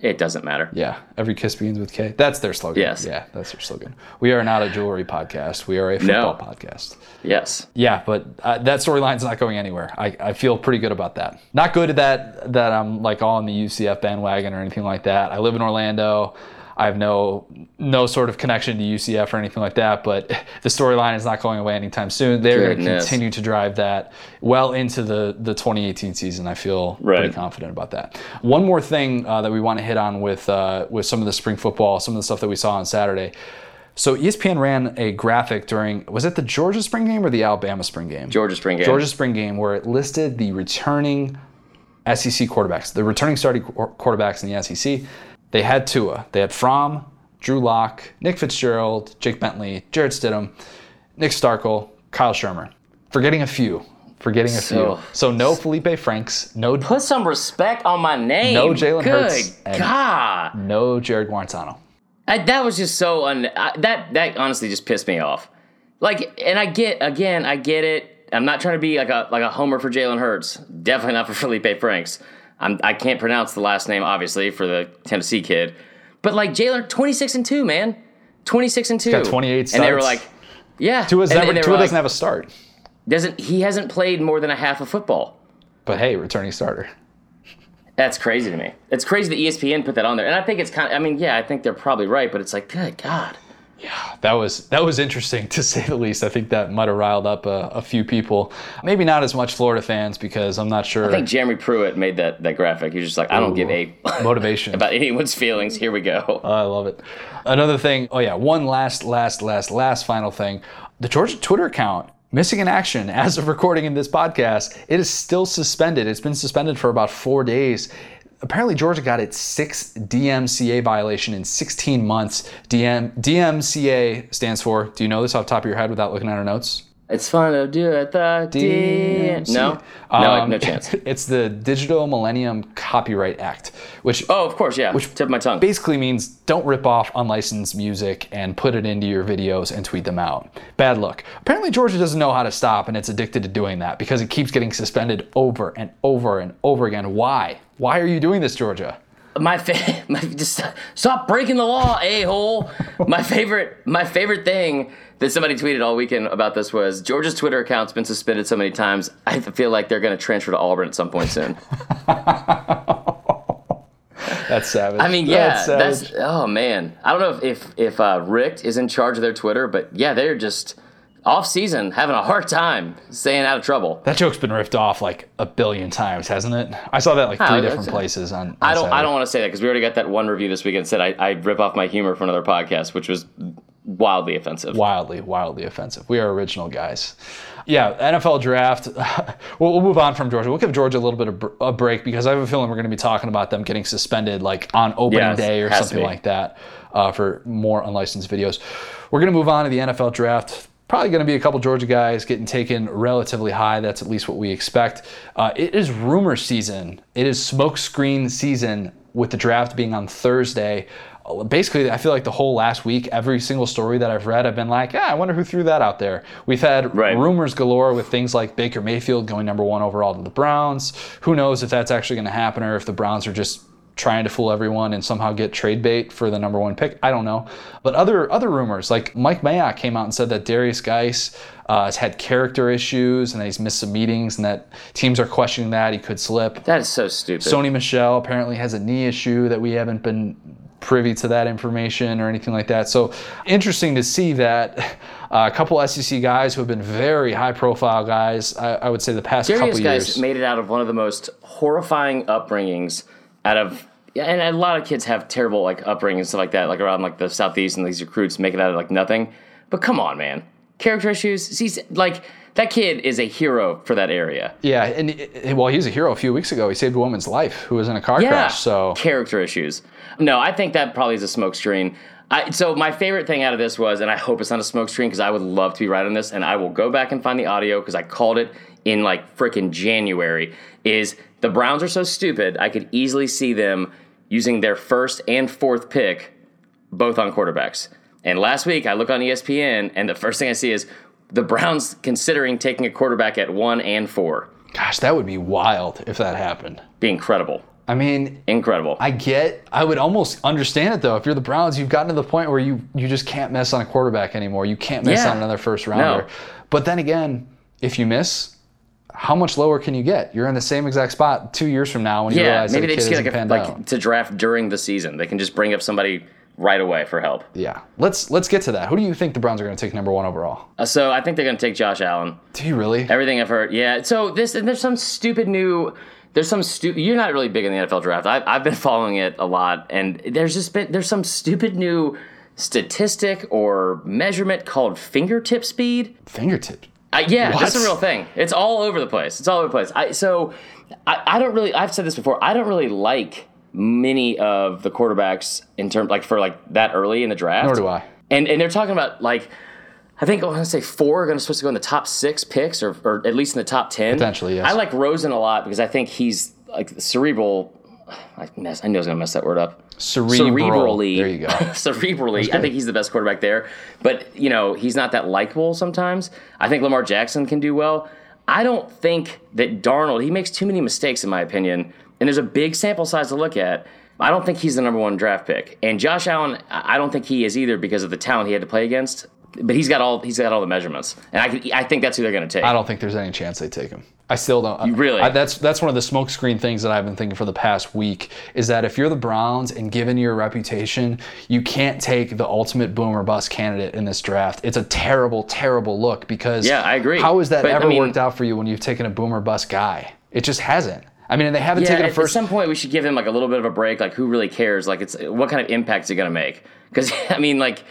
It doesn't matter. Yeah, every kiss begins with Kay. That's their slogan. Yes. Yeah, that's their slogan. We are not a jewelry podcast. We are a No. football podcast. Yes. Yeah, but uh, that storyline's not going anywhere. I, I feel pretty good about that. Not good at that that I'm like all on the UCF bandwagon or anything like that. I live in Orlando. I have no no sort of connection to UCF or anything like that, but the storyline is not going away anytime soon. They're going to continue to drive that well into the the 2018 season. I feel Right. pretty confident about that. One more thing uh, that we want to hit on with uh, with some of the spring football, some of the stuff that we saw on Saturday. So ESPN ran a graphic during was it the Georgia spring game or the Alabama spring game? Georgia spring game. Georgia spring game where it listed the returning SEC quarterbacks, the returning starting qu- quarterbacks in the SEC. They had Tua, they had Fromm, Drew Lock, Nick Fitzgerald, Jake Bentley, Jarrett Stidham, Nick Starkel, Kyle Shurmur. Forgetting a few. Forgetting a So- few. So no Felipe Franks, no Put some respect on my name. No Jalen Hurts and- God. no Jarrett Guarantano. I, that was just so un. I, that that honestly just pissed me off. Like, and I get again, I get it. I'm not trying to be like a like a homer for Jalen Hurts. Definitely not for Felipe Franks. I'm, I can't pronounce the last name obviously for the Tennessee kid, but like Jalen, 26 and two, man, 26 and two. got 28 and they were like, yeah. Tua's and, never, and Tua like, doesn't have a start, doesn't he hasn't played more than a half of football. but hey, returning starter. That's crazy to me. It's crazy that ESPN put that on there, and I think it's kind of. I mean, yeah, I think they're probably right, but it's like, good God. Yeah, that was that was interesting to say the least. I think that might have riled up a, a few people. Maybe not as much Florida fans because I'm not sure I think Jeremy Pruitt made that, that graphic. He's just like, I don't give a motivation. about anyone's feelings. Here we go. I love it. Another thing. Oh yeah, one last, last, last, last final thing. The Georgia Twitter account missing in action as of recording in this podcast. It is still suspended. It's been suspended for about four days. Apparently, Georgia got its sixth DMCA violation in 16 months. DM, DMCA stands for. Do you know this off the top of your head without looking at our notes? It's fun to do it the D. No, no, Um, no chance. It's the Digital Millennium Copyright Act, which Oh, of course, yeah. Which tip my tongue. basically means don't rip off unlicensed music and put it into your videos and tweet them out. Bad luck. Apparently, Georgia doesn't know how to stop and it's addicted to doing that because it keeps getting suspended over and over and over again. Why? Why are you doing this, Georgia? My, fa- my just stop breaking the law, a hole. my favorite, my favorite thing that somebody tweeted all weekend about this was Georgia's Twitter account's been suspended so many times. I feel like they're going to transfer to Auburn at some point soon. That's savage. I mean, yeah, that's, that's, oh man. I don't know if if, if uh, Richt is in charge of their Twitter, but yeah, they're just off season having a hard time staying out of trouble. that joke's been ripped off like a billion times, hasn't it? I saw that like three Oh, different places on. on I don't I don't want to say that because we already got that one review this weekend said I, I rip off my humor for another podcast, which was wildly offensive. wildly, wildly offensive. We are original guys. Yeah, NFL draft. we'll, we'll move on from Georgia. We'll give Georgia a little bit of br- a break because I have a feeling we're going to be talking about them getting suspended like on opening Yes, day or something like that uh, for more unlicensed videos. We're going to move on to the NFL draft. Probably going to be a couple Georgia guys getting taken relatively high. That's at least what we expect. Uh, it is rumor season. It is smokescreen season with the draft being on Thursday basically i feel like the whole last week every single story that i've read i've been like yeah i wonder who threw that out there we've had Right. rumors galore with things like baker mayfield going number one overall to the browns who knows if that's actually going to happen or if the browns are just trying to fool everyone and somehow get trade bait for the number one pick i don't know but other other rumors like mike mayock came out and said that Derrius Guice uh, has had character issues and that he's missed some meetings and that teams are questioning that he could slip That is so stupid. Sony Michel apparently has a knee issue that we haven't been privy to that information or anything like that. So interesting to see that uh, a couple SEC guys who have been very high profile guys, I, I would say the past Darius couple guys years. Guys made it out of one of the most horrifying upbringings out of yeah, and a lot of kids have terrible like upbringing and stuff like that, like around like the southeast and these recruits make it out of like nothing. But come on, man, character issues. He's like that kid is a hero for that area. yeah, and uh, well, he was a hero a few weeks ago. He saved a woman's life who was in a car Yeah, crash. So character issues. No, I think that probably is a smoke screen. I, so my favorite thing out of this was, and I hope it's not a smoke screen because I would love to be right on this, and I will go back and find the audio because I called it in like freaking January. Is the Browns are so stupid? I could easily see them using their first and fourth pick both on quarterbacks. And last week I look on ESPN, and the first thing I see is the Browns considering taking a quarterback at one and four. gosh, that would be wild if that happened. Be incredible, I mean, incredible. I get. I would almost understand it though. If you're the Browns, you've gotten to the point where you you just can't miss on a quarterback anymore. You can't miss Yeah. on another first rounder. No. But then again, if you miss, how much lower can you get? You're in the same exact spot two years from now when you Yeah, realize maybe that they just get like, a, like to draft during the season. They can just bring up somebody right away for help. Yeah. Let's let's get to that. Who do you think the Browns are going to take number one overall? Uh, so I think they're going to take Josh Allen. Do you really? Everything I've heard, yeah. So this and there's some stupid new. There's some stupid. You're not really big in the NFL draft. I've, I've been following it a lot, and there's just been there's some stupid new statistic or measurement called fingertip speed. Fingertip. Uh, yeah, that's a real thing. It's all over the place. It's all over the place. I, so I, I don't really. I've said this before. I don't really like many of the quarterbacks in terms like for like that early in the draft. Nor do I. And and they're talking about like. I think I want to say four are going to supposed to go in the top six picks, or, or at least in the top ten. Potentially, yes. I like Rosen a lot because I think he's like cerebral. I, mess, I know I was going to mess that word up. Cerebral. Cerebrally, There you go. cerebrally, I think he's the best quarterback there. But you know, he's not that likable sometimes. I think Lamar Jackson can do well. I don't think that Darnold. He makes too many mistakes, in my opinion. And there's a big sample size to look at. I don't think he's the number one draft pick. And Josh Allen, I don't think he is either because of the talent he had to play against. But he's got all he's got all the measurements, and I I think that's who they're going to take. I don't think there's any chance they take him. I still don't. really? I, that's that's one of the smokescreen things that I've been thinking for the past week is that if you're the Browns and given your reputation, you can't take the ultimate boom or bust candidate in this draft. It's a terrible, terrible look because Yeah, I agree. How has that But, I ever mean- worked out for you when you've taken a boom or bust guy? It just hasn't. I mean, and they haven't yeah, taken a at, at some point we should give him like a little bit of a break. Like, who really cares? Like, it's what kind of impact is it going to make? Because I mean, like,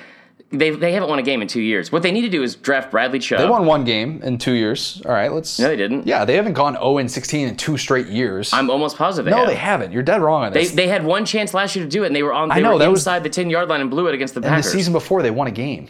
they they haven't won a game in two years. What they need to do is draft Bradley Chubb. They won one game in two years. All right, let's. No, they didn't. Yeah, they haven't gone 0 and 16 in two straight years. I'm almost positive. They no, have. they haven't. You're dead wrong on this. they they had one chance last year to do it, and they were on. They know, were that was- inside the ten yard line and blew it against the Packers. and the season before, they won a game.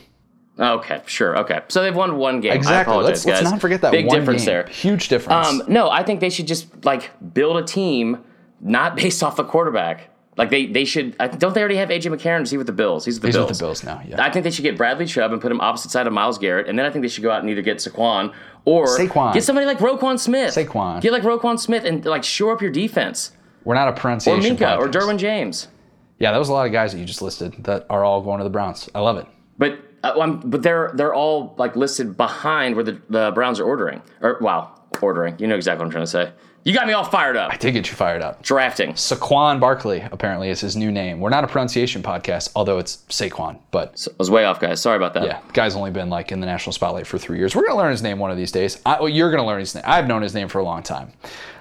okay, sure, okay. So they've won one game. I Exactly. Let's, let's not forget that big one difference game. there. Huge difference. Um, no, I think they should just like build a team, not based off the quarterback. Like they they should. Don't they already have AJ McCarron? Is he with the Bills? He's with the He's Bills. with the Bills now. Yeah. I think they should get Bradley Chubb and put him opposite side of Myles Garrett, and then I think they should go out and either get Saquon or Saquon. get somebody like Roquan Smith. Saquon. Get like Roquan Smith and like shore up your defense. We're not a Or pronunciation. Minkah or. Derwin James. Yeah, that was a lot of guys that you just listed that are all going to the Browns. I love it. But uh, um, but they're they're all like listed behind where the, the Browns are ordering. Or wow, ordering. You know exactly what I'm trying to say. You got me all fired up. I did get you fired up. Drafting. Saquon Barkley apparently is his new name. We're not a pronunciation podcast, although it's Saquon. But I was way off, guys. Sorry about that. yeah, guy's only been like in the national spotlight for three years. We're gonna learn his name one of these days. I, well, you're gonna learn his name. I've known his name for a long time.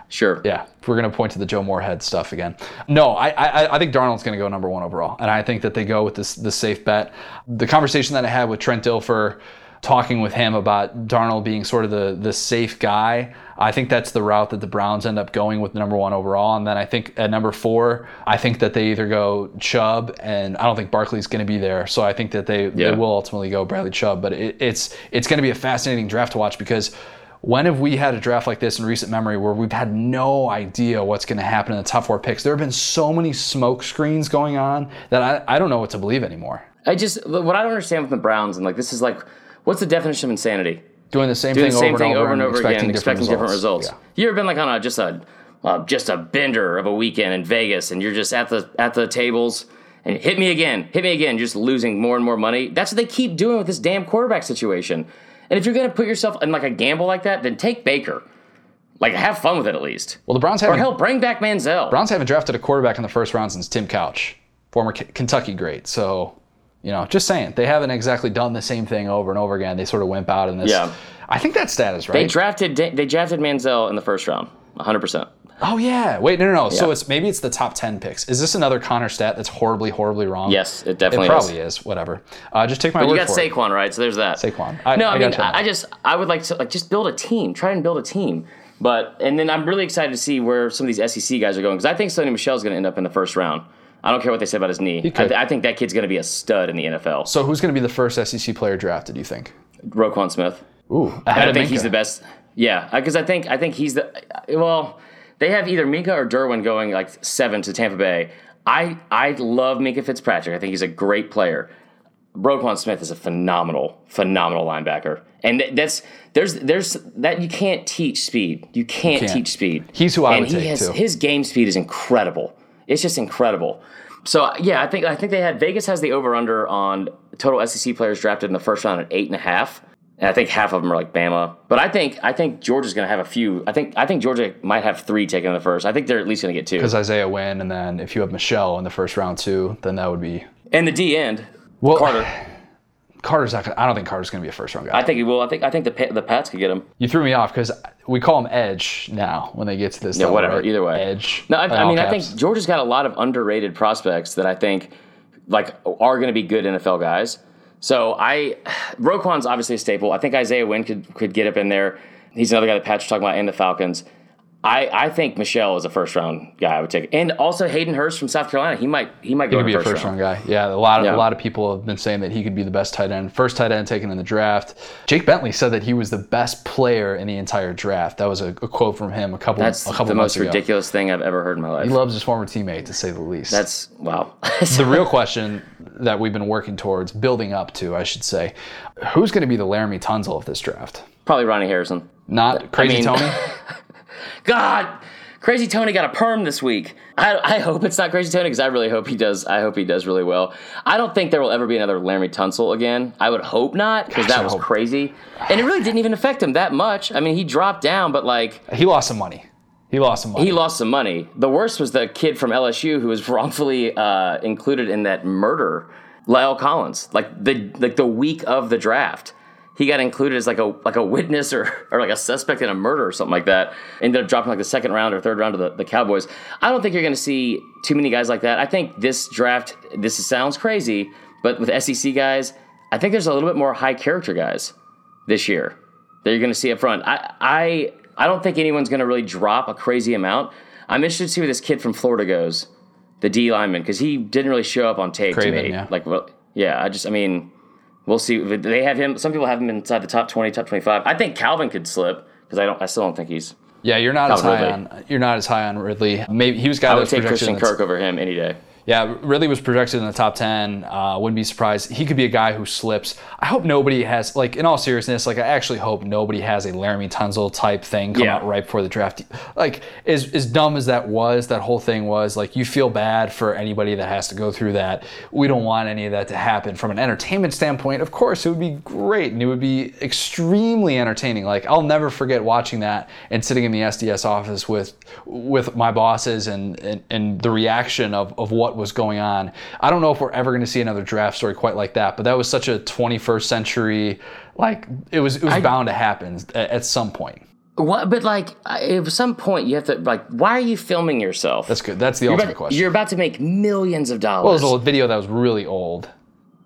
Sure. Yeah, we're gonna point to the Joe Moorhead stuff again. No, I I, I think Darnold's gonna go number one overall, and I think that they go with this the safe bet. The conversation that I had with Trent Dilfer, talking with him about Darnold being sort of the the safe guy. I think that's the route that the Browns end up going with number one overall, and then I think at number four, I think that they either go Chubb, and I don't think Barkley's going to be there, so I think that they, Yeah. they will ultimately go Bradley Chubb. But it, it's it's going to be a fascinating draft to watch because when have we had a draft like this in recent memory where we've had no idea what's going to happen in the top four picks? There have been so many smoke screens going on that I, I don't know what to believe anymore. I just what I don't understand with the Browns and like this is like what's the definition of insanity? Doing the same Doing thing the same over, thing and over, over and over expecting again, expecting different results. Yeah. You ever been like on a just a uh, just a bender of a weekend in Vegas, and you're just at the at the tables and hit me again, hit me again, just losing more and more money. That's what they keep doing with this damn quarterback situation. And if you're gonna put yourself in like a gamble like that, then take Baker. Like have fun with it at least. Well, the Browns haven't, hell, bring back Manziel. Browns haven't drafted a quarterback in the first round since Tim Couch, former K- Kentucky great. So, you know, just saying, they haven't exactly done the same thing over and over again. They sort of wimp out in this. Yeah. I think that stat is right. They drafted they drafted Manziel in the first round, 100. percent oh yeah. Wait, no, no, no. So it's maybe it's the top ten picks. Is this another Connor stat that's horribly, horribly wrong? Yes, it It definitely probably is. is. Whatever. Uh, just take my But you word got for it. you Saquon right, so there's that. Saquon. I- no, I, I mean, I, I just I would like to like just build a team. Try and build a team. But and then I'm really excited to see where some of these SEC guys are going because I think Sony Michel's going to end up in the first round. I don't care what they say about his knee. I, th- I think that kid's going to be a stud in the NFL. So who's going to be the first SEC player drafted? Do you think? Roquan Smith. Ooh, I don't think he's the best. Yeah, because I think I think he's the well. They have either Minkah or Derwin going like seven to Tampa Bay. I I love Minkah Fitzpatrick. I think he's a great player. Roquan Smith is a phenomenal, phenomenal linebacker, and that's there's there's that you can't teach speed. You can't, can't. teach speed. He's who I and would he take, has, too. His game speed is incredible. It's just incredible. So yeah, I think I think they had Vegas has the over under on total SEC players drafted in the first round at eight and a half. And I think half of them are like Bama. But I think I think Georgia's going to have a few. I think I think Georgia might have three taken in the first. I think they're at least going to get two. Because Isaiah Wynn, and then if you have Michel in the first round too, then that would be And the D end, Well, Carter. Carter's not. Gonna, I don't think Carter's going to be a first round guy. I think he will. I think I think the the Pats could get him. you threw me off because we call him Edge now when they get to this. Yeah, level, whatever. right? Either way, Edge. No, I, I mean, I think Georgia's got a lot of underrated prospects that I think like are going to be good NFL guys. So I, Roquan's obviously a staple. I think Isaiah Wynn could could get up in there. He's another guy that Pat's talking about in the Falcons. I, I think Michel is a first round guy I would take, and also Hayden Hurst from South Carolina. He might he might go He could in be the a first round guy. Yeah, a lot of Yeah. a lot of people have been saying that he could be the best tight end, first tight end taken in the draft. Jake Bentley said that he was the best player in the entire draft. That was a, a quote from him a couple That's a couple the most ago. ridiculous thing I've ever heard in my life. He loves his former teammate, to say the least. That's wow. the real question that we've been working towards, building up to, I should say, who's going to be the Laremy Tunsil of this draft? Probably Ronnie Harrison. Not Crazy mean- Tony. God, Crazy Tony got a perm this week. I, I hope it's not Crazy Tony because I really hope he does. I hope he does really well. I don't think there will ever be another Laremy Tunsil again. I would hope not because that was hope- crazy, and it really didn't even affect him that much. I mean, he dropped down, but like he lost some money. He lost some money. he lost some money. The worst was the kid from LSU who was wrongfully uh, included in that murder, La'el Collins. Like the like the week of the draft, he got included as like a like a witness or or like a suspect in a murder or something like that. Ended up dropping like the second round or third round to the, the Cowboys. I don't think you're going to see too many guys like that. I think this draft. This sounds crazy, but with SEC guys, I think there's a little bit more high character guys this year that you're going to see up front. I I I don't think anyone's going to really drop a crazy amount. I'm interested to see where this kid from Florida goes, the D lineman, because he didn't really show up on tape Craven, to me. yeah. Like, well, yeah, I just, I mean, we'll see. They have him. Some people have him inside the top 20, top 25. I think Calvin could slip because I don't. I still don't think he's. yeah, you're not as high Ridley. on you're not as high on Ridley. Maybe he was a guy I would take Christian Kirk over him any day. Yeah, Ridley was projected in the top 10. Uh, wouldn't be surprised. He could be a guy who slips. I hope nobody has, like, in all seriousness, like, I actually hope nobody has a Laremy Tunsil type thing come Yeah. out right before the draft. Like, as, as dumb as that was, that whole thing was, like, you feel bad for anybody that has to go through that. We don't want any of that to happen. From an entertainment standpoint, of course, it would be great and it would be extremely entertaining. Like, I'll never forget watching that and sitting in the SDS office with with my bosses and, and, and the reaction of, of what was going on. I don't know if we're ever going to see another draft story quite like that, but that was such a 21st century, like it was it was bound to happen at, at some point. What? But like, at some point, you have to like. Why are you filming yourself? That's good. That's the you're ultimate about, question. You're about to make millions of dollars. well, it was a video that was really old.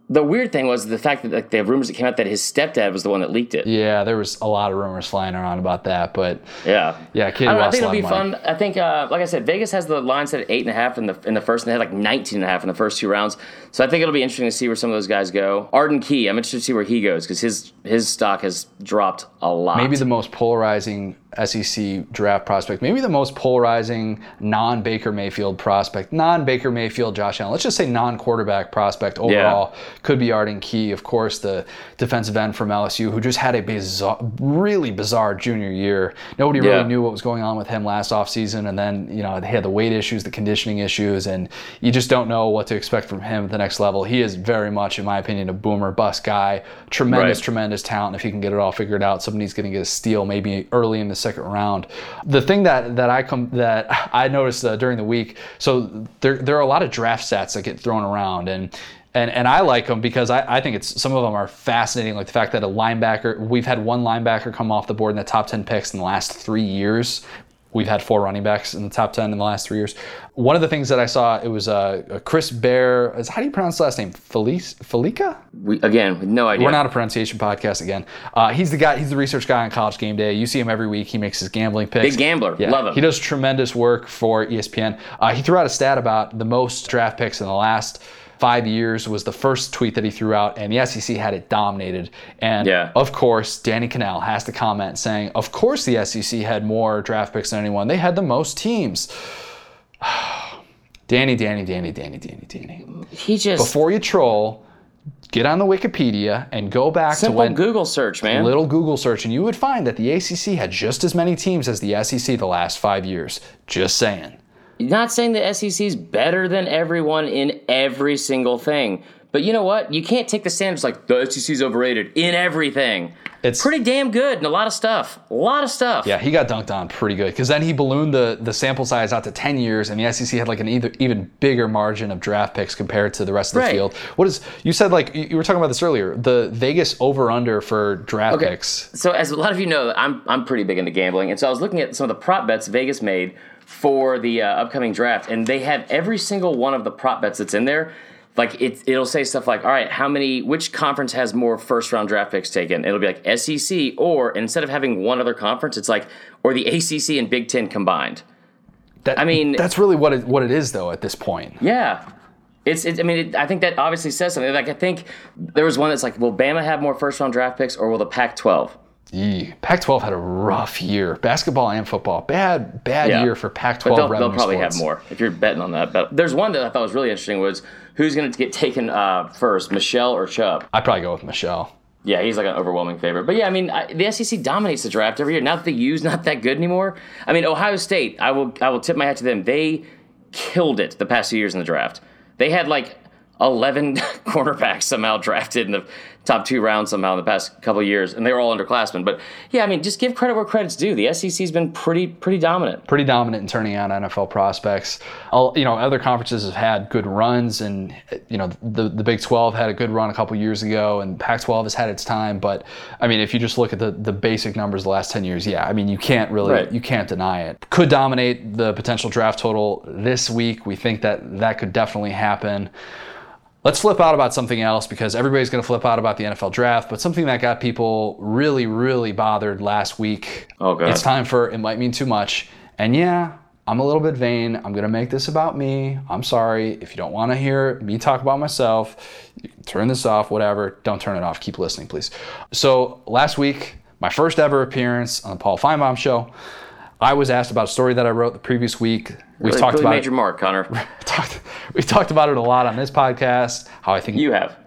The weird thing was the fact that like the rumors that came out that his stepdad was the one that leaked it. Yeah, there was a lot of rumors flying around about that, but Yeah. yeah, kid I, know, I think it'll be money. fun. I think, uh, like I said, Vegas has the line set at eight and a half in the in the first, and they had like 19 and a half in the first two rounds. So I think it'll be interesting to see where some of those guys go. Arden Key, I'm interested to see where he goes because his his stock has dropped a lot. Maybe the most polarizing SEC draft prospect, maybe the most polarizing non Baker Mayfield prospect, non Baker Mayfield Josh Allen, let's just say non quarterback prospect overall, could be Arden Key, of course, the defensive end from LSU, who just had a bizarre, really bizarre junior year. Nobody Yeah. really knew what was going on with him last offseason. And then, you know, they had the weight issues, the conditioning issues, and you just don't know what to expect from him at the next level. He is very much, in my opinion, a boomer bust guy. Tremendous, Right. tremendous talent. If he can get it all figured out, somebody's going to get a steal maybe early in the second round. The thing that that I come that I noticed uh, during the week, so there there are a lot of draft stats that get thrown around and. And, and I like them because I, I think it's some of them are fascinating. Like the fact that a linebacker, we've had one linebacker come off the board in the top 10 picks in the last three years. We've had four running backs in the top 10 in the last three years. One of the things that I saw, it was uh, Chris Bear. Is, how do you pronounce the last name? Felice, Felica? We, again, no idea. We're not a pronunciation podcast again. Uh, he's the guy. He's the research guy on College Game Day. You see him every week. He makes his gambling picks. Big gambler. Yeah, Love him. He does tremendous work for ESPN. Uh, he threw out a stat about the most draft picks in the last five years was the first tweet that he threw out, and the SEC had it dominated. And Yeah. of course, Danny Kanell has to comment saying, "Of course, the SEC had more draft picks than anyone. They had the most teams." Danny, Danny, Danny, Danny, Danny, Danny. he just Before you troll, get on the Wikipedia and go back simple to when Google search, man. little Google search, and you would find that the ACC had just as many teams as the SEC the last five years. Just saying. Not saying the SEC is better than everyone in every single thing. But you know what? You can't take the standards like the SEC's overrated in everything. It's pretty damn good and a lot of stuff. A lot of stuff. Yeah, he got dunked on pretty good because then he ballooned the, the sample size out to 10 years, and the SEC had like an either, even bigger margin of draft picks compared to the rest of the Right. field. What is you said like you you were talking about this earlier? The Vegas over under for draft Okay. picks. So as a lot of you know, I'm I'm pretty big into gambling, and so I was looking at some of the prop bets Vegas made for the uh, upcoming draft, and they have every single one of the prop bets that's in there. Like it, it'll say stuff like, "All right, how many? Which conference has more first round draft picks taken?" It'll be like SEC, or instead of having one other conference, it's like or the ACC and Big Ten combined. That, I mean- that's really what it, what it is though at this point. Yeah. It's, it, I mean, it, I think that obviously says something. Like, I think there was one that's like, will Bama have more first round draft picks or will the Pac 12? Yee. Pac-12 had a rough year, basketball and football. Bad bad Yeah. year for But Pac-12 they'll, they'll probably sports. have more if you're betting on that. But there's one that I thought was really interesting was who's going to get taken uh, first, Michel or Chubb? I'd probably go with Michel. Yeah, he's like an overwhelming favorite. But yeah, I mean, I, the SEC dominates the draft every year. Now that the U's not that good anymore. I mean, Ohio State, I will I will tip my hat to them. They killed it the past few years in the draft. They had like 11 cornerbacks somehow drafted in the top two rounds somehow in the past couple of years, and they were all underclassmen. But yeah, I mean, just give credit where credit's due. The SEC's been pretty pretty dominant. pretty dominant in turning out NFL prospects. All, you know, other conferences have had good runs, and you know, the the Big 12 had a good run a couple years ago, and Pac-12 has had its time. But I mean, if you just look at the the basic numbers the last 10 years, yeah, I mean, you can't really Right. you can't deny it. Could dominate the potential draft total this week. We think that that could definitely happen. Let's flip out about something else because everybody's going to flip out about the NFL draft, but something that got people really, really bothered last week. Oh, God. It's time for It Might Mean Too Much. And yeah, I'm a little bit vain. I'm going to make this about me. I'm sorry. If you don't want to hear me talk about myself, you can turn this off, whatever. Don't turn it off. Keep listening, please. So last week, my first ever appearance on the Paul Finebaum Show, I was asked about a story that I wrote the previous week. We've Really, talked really about made it your mark, Connor. talked we've talked about it a lot on this podcast. How I think You have.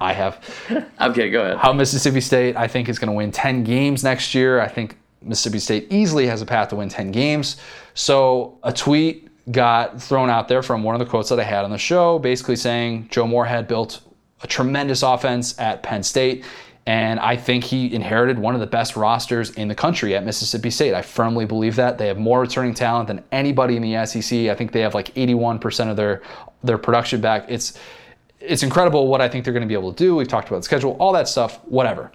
I have I'm kidding. Go ahead. how Mississippi State I think is going to win 10 games next year. I think Mississippi State easily has a path to win 10 games. So a tweet got thrown out there from one of the quotes that I had on the show, basically saying Joe Moorhead built a tremendous offense at Penn State. And I think he inherited one of the best rosters in the country at Mississippi State. I firmly believe that. They have more returning talent than anybody in the SEC. I think they have like 81% of their their production back. It's it's incredible what I think they're going to be able to do. We've talked about the schedule, all that stuff, whatever.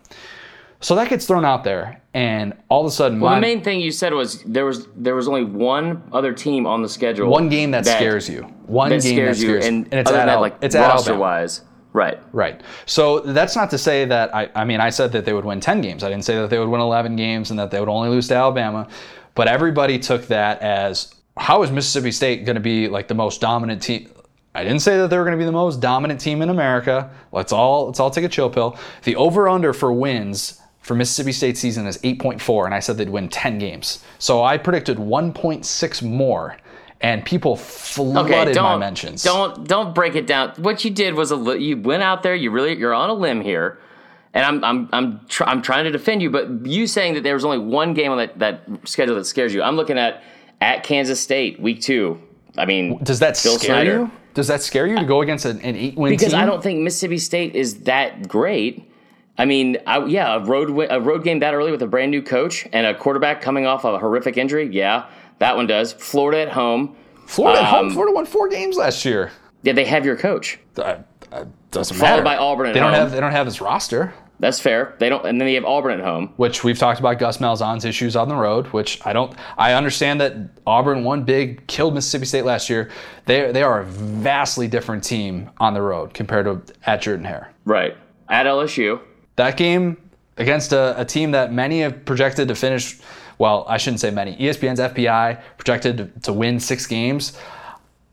So that gets thrown out there, and all of a sudden, Well, my, the main thing you said was there was there was only one other team on the schedule. one game that, scares you. One That game scares that you, scares and, and it's at that, like it's at roster Alabama. wise, right? Right. So that's not to say that I, I mean I said that they would win 10 games. I didn't say that they would win 11 games and that they would only lose to Alabama. But everybody took that as how is Mississippi State going to be like the most dominant team? I didn't say that they were going to be the most dominant team in America. Let's all let's all take a chill pill. The over under for wins for Mississippi State season is 8.4 and I said they'd win 10 games. So I predicted 1.6 more and people flooded Okay, my don't mentions. don't don't break it down. What you did was a li- you went out there. You really you're on a limb here, and I'm I'm I'm tr- I'm trying to defend you. But you saying that there was only one game on that that schedule that scares you. I'm looking at at Kansas State week two. I mean, Does that Bill scare Snyder. you? Does that scare you to go against an, an eight-win because team? I don't think Mississippi State is that great. I mean, I, yeah, a road a road game that early with a brand new coach and a quarterback coming off of a horrific injury. Yeah, that one does. Florida at home. Florida at home. um, Florida won four games last year. Yeah, they have your coach. Uh, uh, doesn't Followed matter. by Auburn at they don't home. have. They don't have his roster. That's fair. They don't, and then they have Auburn at home. Which we've talked about Gus Malzahn's issues on the road. Which I don't. I understand that Auburn won big, killed Mississippi State last year. They they are a vastly different team on the road compared to at Jordan Hare. Right. At LSU. That game against a, a team that many have projected to finish, well, I shouldn't say many. ESPN's FPI projected to, to win six games.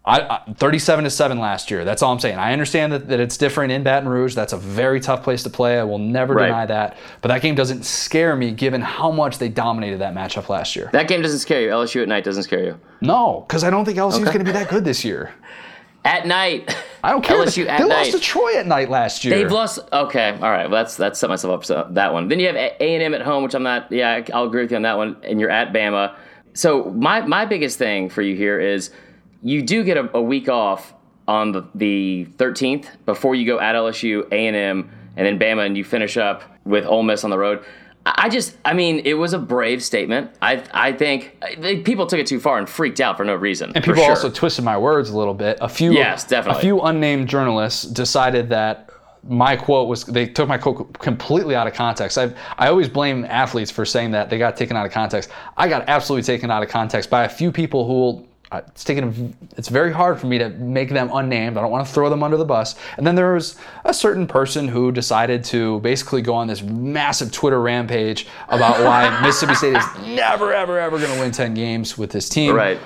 I, I, 37 to 7 last year. That's all I'm saying. I understand that, that it's different in Baton Rouge. That's a very tough place to play. I will never Right. deny that. But that game doesn't scare me given how much they dominated that matchup last year. That game doesn't scare you. LSU at night doesn't scare you. No, because I don't think LSU's Okay. going to be that good this year. At night. I don't care. LSU at night. they night. lost to Troy at night last year. They've lost. Okay, all right. Well, that's that's set myself up for that one. Then you have A and M at home, which I'm not. Yeah, I'll agree with you on that one. And you're at Bama. So my my biggest thing for you here is you do get a, a week off on the, the 13th before you go at LSU, A and M, and then Bama, and you finish up with Ole Miss on the road. I just, I mean, it was a brave statement. I, I think people took it too far and freaked out for no reason. And people sure. also twisted my words a little bit. A few, yes, definitely. A few unnamed journalists decided that my quote was they took my quote completely out of context. I I always blame athletes for saying that they got taken out of context. I got absolutely taken out of context by a few people who will it's taken it's very hard for me to make them unnamed. I don't want to throw them under the bus. And then there was a certain person who decided to basically go on this massive Twitter rampage about why Mississippi State is never ever ever going to win 10 games with this team. Right.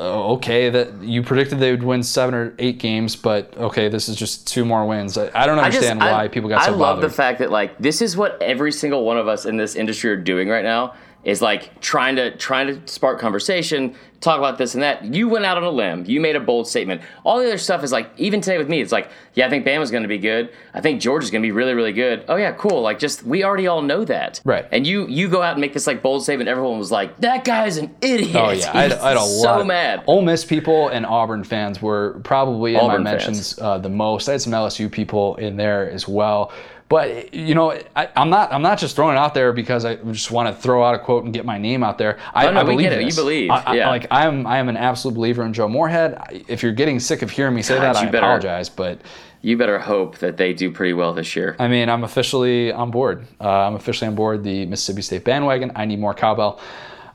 Uh, okay, that you predicted they would win seven or eight games, but okay, this is just two more wins. I, I don't understand I just, why I, people got so I love the fact that like this is what every single one of us in this industry are doing right now is like trying to trying to spark conversation, talk about this and that. You went out on a limb. You made a bold statement. All the other stuff is like even today with me, it's like, yeah, I think Bama's going to be good. I think Georgia's going to be really really good. Oh yeah, cool. Like just we already all know that. Right. And you you go out and make this like bold statement. Everyone was like, that guy's an idiot. Oh yeah, I had, I had a so lot. mad. Ole Miss people and Auburn fans were probably in Auburn my mentions uh, the most. I had some LSU people in there as well. But you know, I, am not. I'm not just throwing it out there because I just want to throw out a quote and get my name out there. I, no, I believe it. You believe? I, yeah. I, like I am. I am an absolute believer in Joe Moorhead. If you're getting sick of hearing me say God, that, I better, apologize. But you better hope that they do pretty well this year. I mean, I'm officially on board. Uh, I'm officially on board the Mississippi State bandwagon. I need more cowbell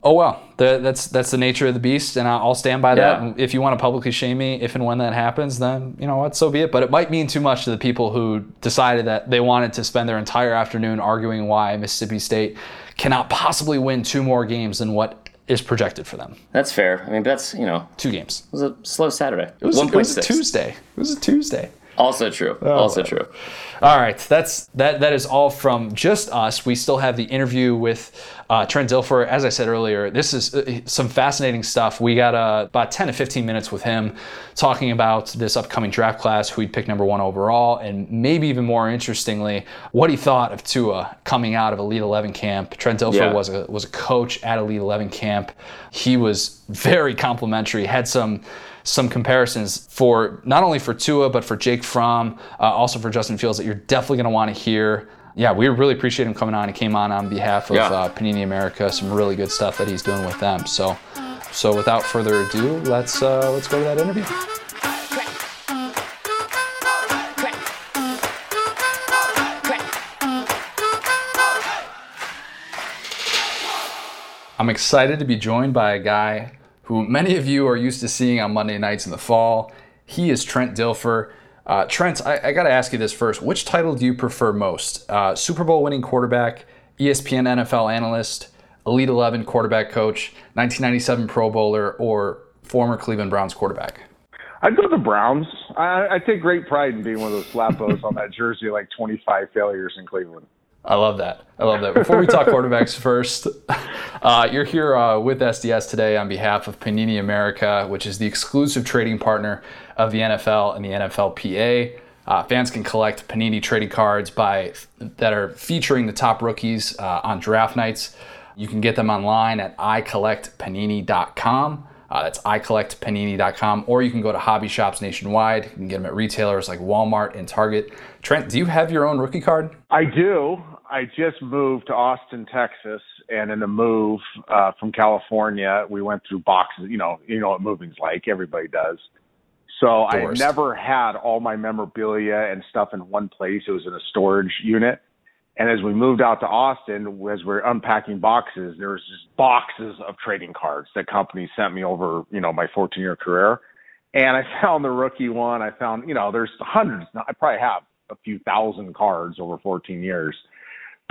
oh well, the, that's that's the nature of the beast, and I'll stand by that. Yeah. if you want to publicly shame me, if and when that happens, then you know what, so be it. But it might mean too much to the people who decided that they wanted to spend their entire afternoon arguing why Mississippi State cannot possibly win two more games than what is projected for them. That's fair. I mean, that's you know, two games. It was a slow Saturday. It was, it was a Tuesday. It was a Tuesday. Also true. Oh, also true. All right, that's that. That is all from just us. We still have the interview with uh, Trent Dilfer. As I said earlier, this is uh, some fascinating stuff. We got uh, about 10 to 15 minutes with him talking about this upcoming draft class, who he'd pick number one overall, and maybe even more interestingly, what he thought of Tua coming out of Elite 11 camp. Trent Dilfer yeah. was a was a coach at Elite 11 camp. He was very complimentary. Had some some comparisons for not only for Tua, but for Jake Fromm, uh, also for Justin Fields that you're definitely going to want to hear. Yeah, we really appreciate him coming on. He came on on behalf of yeah. uh, Panini America. Some really good stuff that he's doing with them. So, so without further ado, let's uh, let's go to that interview. I'm excited to be joined by a guy who many of you are used to seeing on Monday nights in the fall. He is Trent Dilfer. Uh, Trent, I, I got to ask you this first. Which title do you prefer most? Uh, Super Bowl winning quarterback, ESPN NFL analyst, Elite 11 quarterback coach, 1997 Pro Bowler, or former Cleveland Browns quarterback? I'd go the Browns. I, I take great pride in being one of those flatbows on that jersey, like 25 failures in Cleveland. I love that. I love that. Before we talk quarterbacks first, uh, you're here uh, with SDS today on behalf of Panini America, which is the exclusive trading partner of the NFL and the NFLPA. Uh, fans can collect Panini trading cards by that are featuring the top rookies uh, on draft nights. You can get them online at icollectpanini.com. Uh, that's icollectpanini.com, or you can go to hobby shops nationwide. You can get them at retailers like Walmart and Target. Trent, do you have your own rookie card? I do. I just moved to Austin, Texas, and in the move uh, from California, we went through boxes. You know, you know what moving's like. Everybody does. So I never had all my memorabilia and stuff in one place. It was in a storage unit. And as we moved out to Austin, as we're unpacking boxes, there was just boxes of trading cards that companies sent me over, you know, my 14 year career. And I found the rookie one. I found, you know, there's hundreds. I probably have a few thousand cards over 14 years.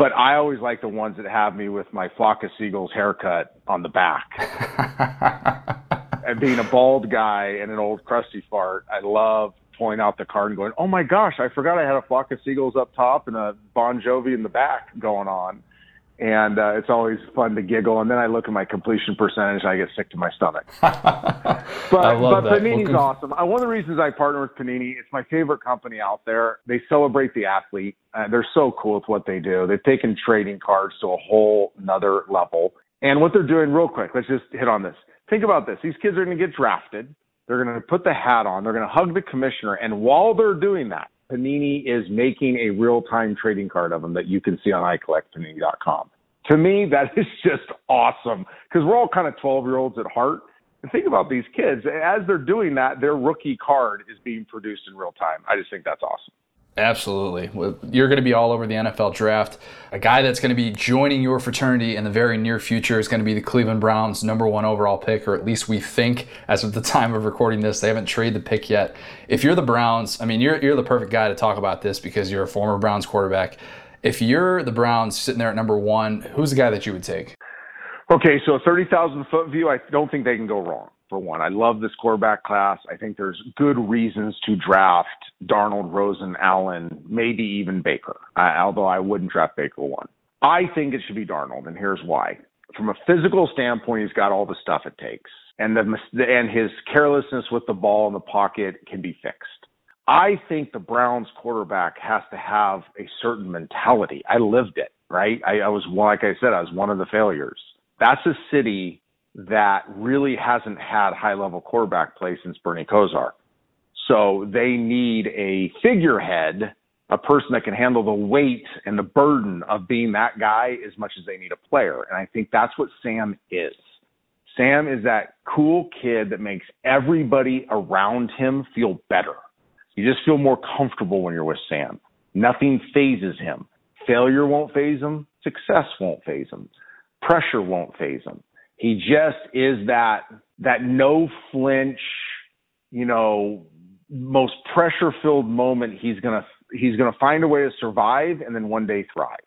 But I always like the ones that have me with my flock of seagulls haircut on the back. and being a bald guy and an old crusty fart, I love pulling out the card and going, "Oh my gosh, I forgot I had a flock of seagulls up top and a Bon Jovi in the back going on." And uh, it's always fun to giggle. And then I look at my completion percentage, and I get sick to my stomach. but but Panini's well, awesome. Uh, one of the reasons I partner with Panini, it's my favorite company out there. They celebrate the athlete. Uh, they're so cool with what they do. They've taken trading cards to a whole another level. And what they're doing, real quick, let's just hit on this. Think about this: these kids are going to get drafted. They're going to put the hat on. They're going to hug the commissioner, and while they're doing that, Panini is making a real time trading card of them that you can see on icollectpanini.com. To me, that is just awesome because we're all kind of 12 year olds at heart. And think about these kids. As they're doing that, their rookie card is being produced in real time. I just think that's awesome. Absolutely. You're going to be all over the NFL draft. A guy that's going to be joining your fraternity in the very near future is going to be the Cleveland Browns' number one overall pick, or at least we think as of the time of recording this. They haven't traded the pick yet. If you're the Browns, I mean, you're, you're the perfect guy to talk about this because you're a former Browns quarterback. If you're the Browns sitting there at number one, who's the guy that you would take? Okay, so a 30,000 foot view, I don't think they can go wrong for one. I love this quarterback class. I think there's good reasons to draft Darnold, Rosen, Allen, maybe even Baker, uh, although I wouldn't draft Baker one. I think it should be Darnold, and here's why. From a physical standpoint, he's got all the stuff it takes, and the and his carelessness with the ball in the pocket can be fixed. I think the Browns quarterback has to have a certain mentality. I lived it, right? I, I was like I said, I was one of the failures. That's a city that really hasn't had high level quarterback play since Bernie Kosar. So they need a figurehead, a person that can handle the weight and the burden of being that guy as much as they need a player. And I think that's what Sam is. Sam is that cool kid that makes everybody around him feel better. You just feel more comfortable when you're with Sam. Nothing phases him. Failure won't phase him. Success won't phase him. Pressure won't phase him. He just is that that no flinch, you know, most pressure filled moment. He's gonna he's gonna find a way to survive and then one day thrive.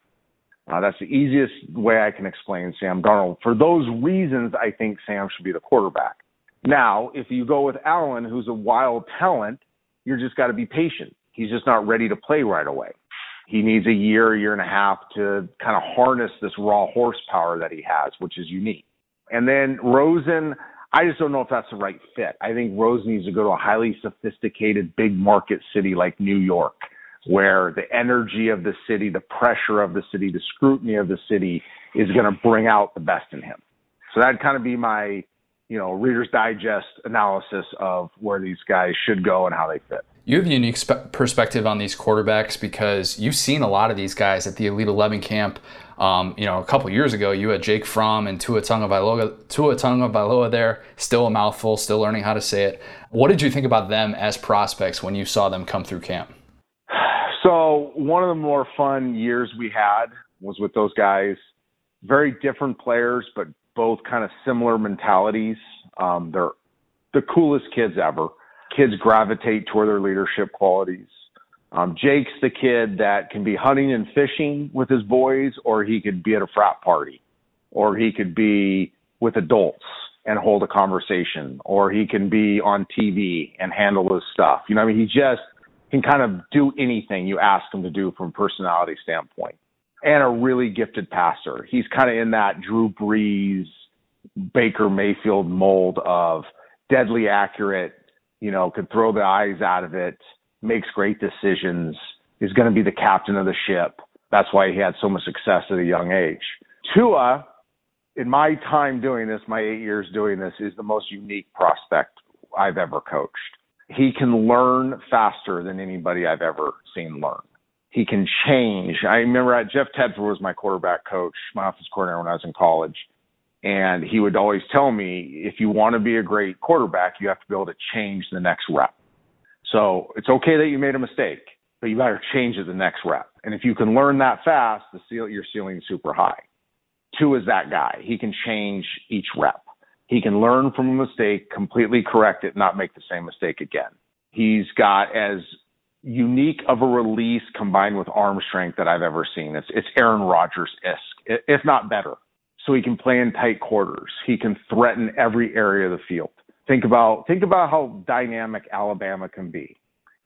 Uh, that's the easiest way I can explain Sam Darnold. For those reasons, I think Sam should be the quarterback. Now, if you go with Allen, who's a wild talent, you're just got to be patient. He's just not ready to play right away. He needs a year, a year and a half to kind of harness this raw horsepower that he has, which is unique. And then Rosen, I just don't know if that's the right fit. I think Rosen needs to go to a highly sophisticated big market city like New York, where the energy of the city, the pressure of the city, the scrutiny of the city is going to bring out the best in him. So that'd kind of be my, you know, Reader's Digest analysis of where these guys should go and how they fit. You have a unique spe- perspective on these quarterbacks because you've seen a lot of these guys at the Elite 11 camp. Um, you know, a couple years ago, you had Jake Fromm and Tua Tua Tagovailoa there, still a mouthful, still learning how to say it. What did you think about them as prospects when you saw them come through camp? So one of the more fun years we had was with those guys. Very different players, but both kind of similar mentalities. Um, they're the coolest kids ever kids gravitate toward their leadership qualities. Um, Jake's the kid that can be hunting and fishing with his boys, or he could be at a frat party, or he could be with adults and hold a conversation, or he can be on TV and handle his stuff. You know, I mean, he just can kind of do anything you ask him to do from a personality standpoint. And a really gifted passer. He's kind of in that Drew Brees, Baker Mayfield mold of deadly accurate, you know, could throw the eyes out of it, makes great decisions, is going to be the captain of the ship. That's why he had so much success at a young age. Tua, in my time doing this, my eight years doing this, is the most unique prospect I've ever coached. He can learn faster than anybody I've ever seen learn. He can change. I remember Jeff Tedford was my quarterback coach, my office coordinator when I was in college. And he would always tell me, if you want to be a great quarterback, you have to be able to change the next rep. So it's okay that you made a mistake, but you better change it the next rep. And if you can learn that fast, the your ceiling is super high. Tua is that guy. He can change each rep. He can learn from a mistake, completely correct it, not make the same mistake again. He's got as unique of a release combined with arm strength that I've ever seen. It's it's Aaron Rodgers esque, if not better so he can play in tight quarters. He can threaten every area of the field. Think about think about how dynamic Alabama can be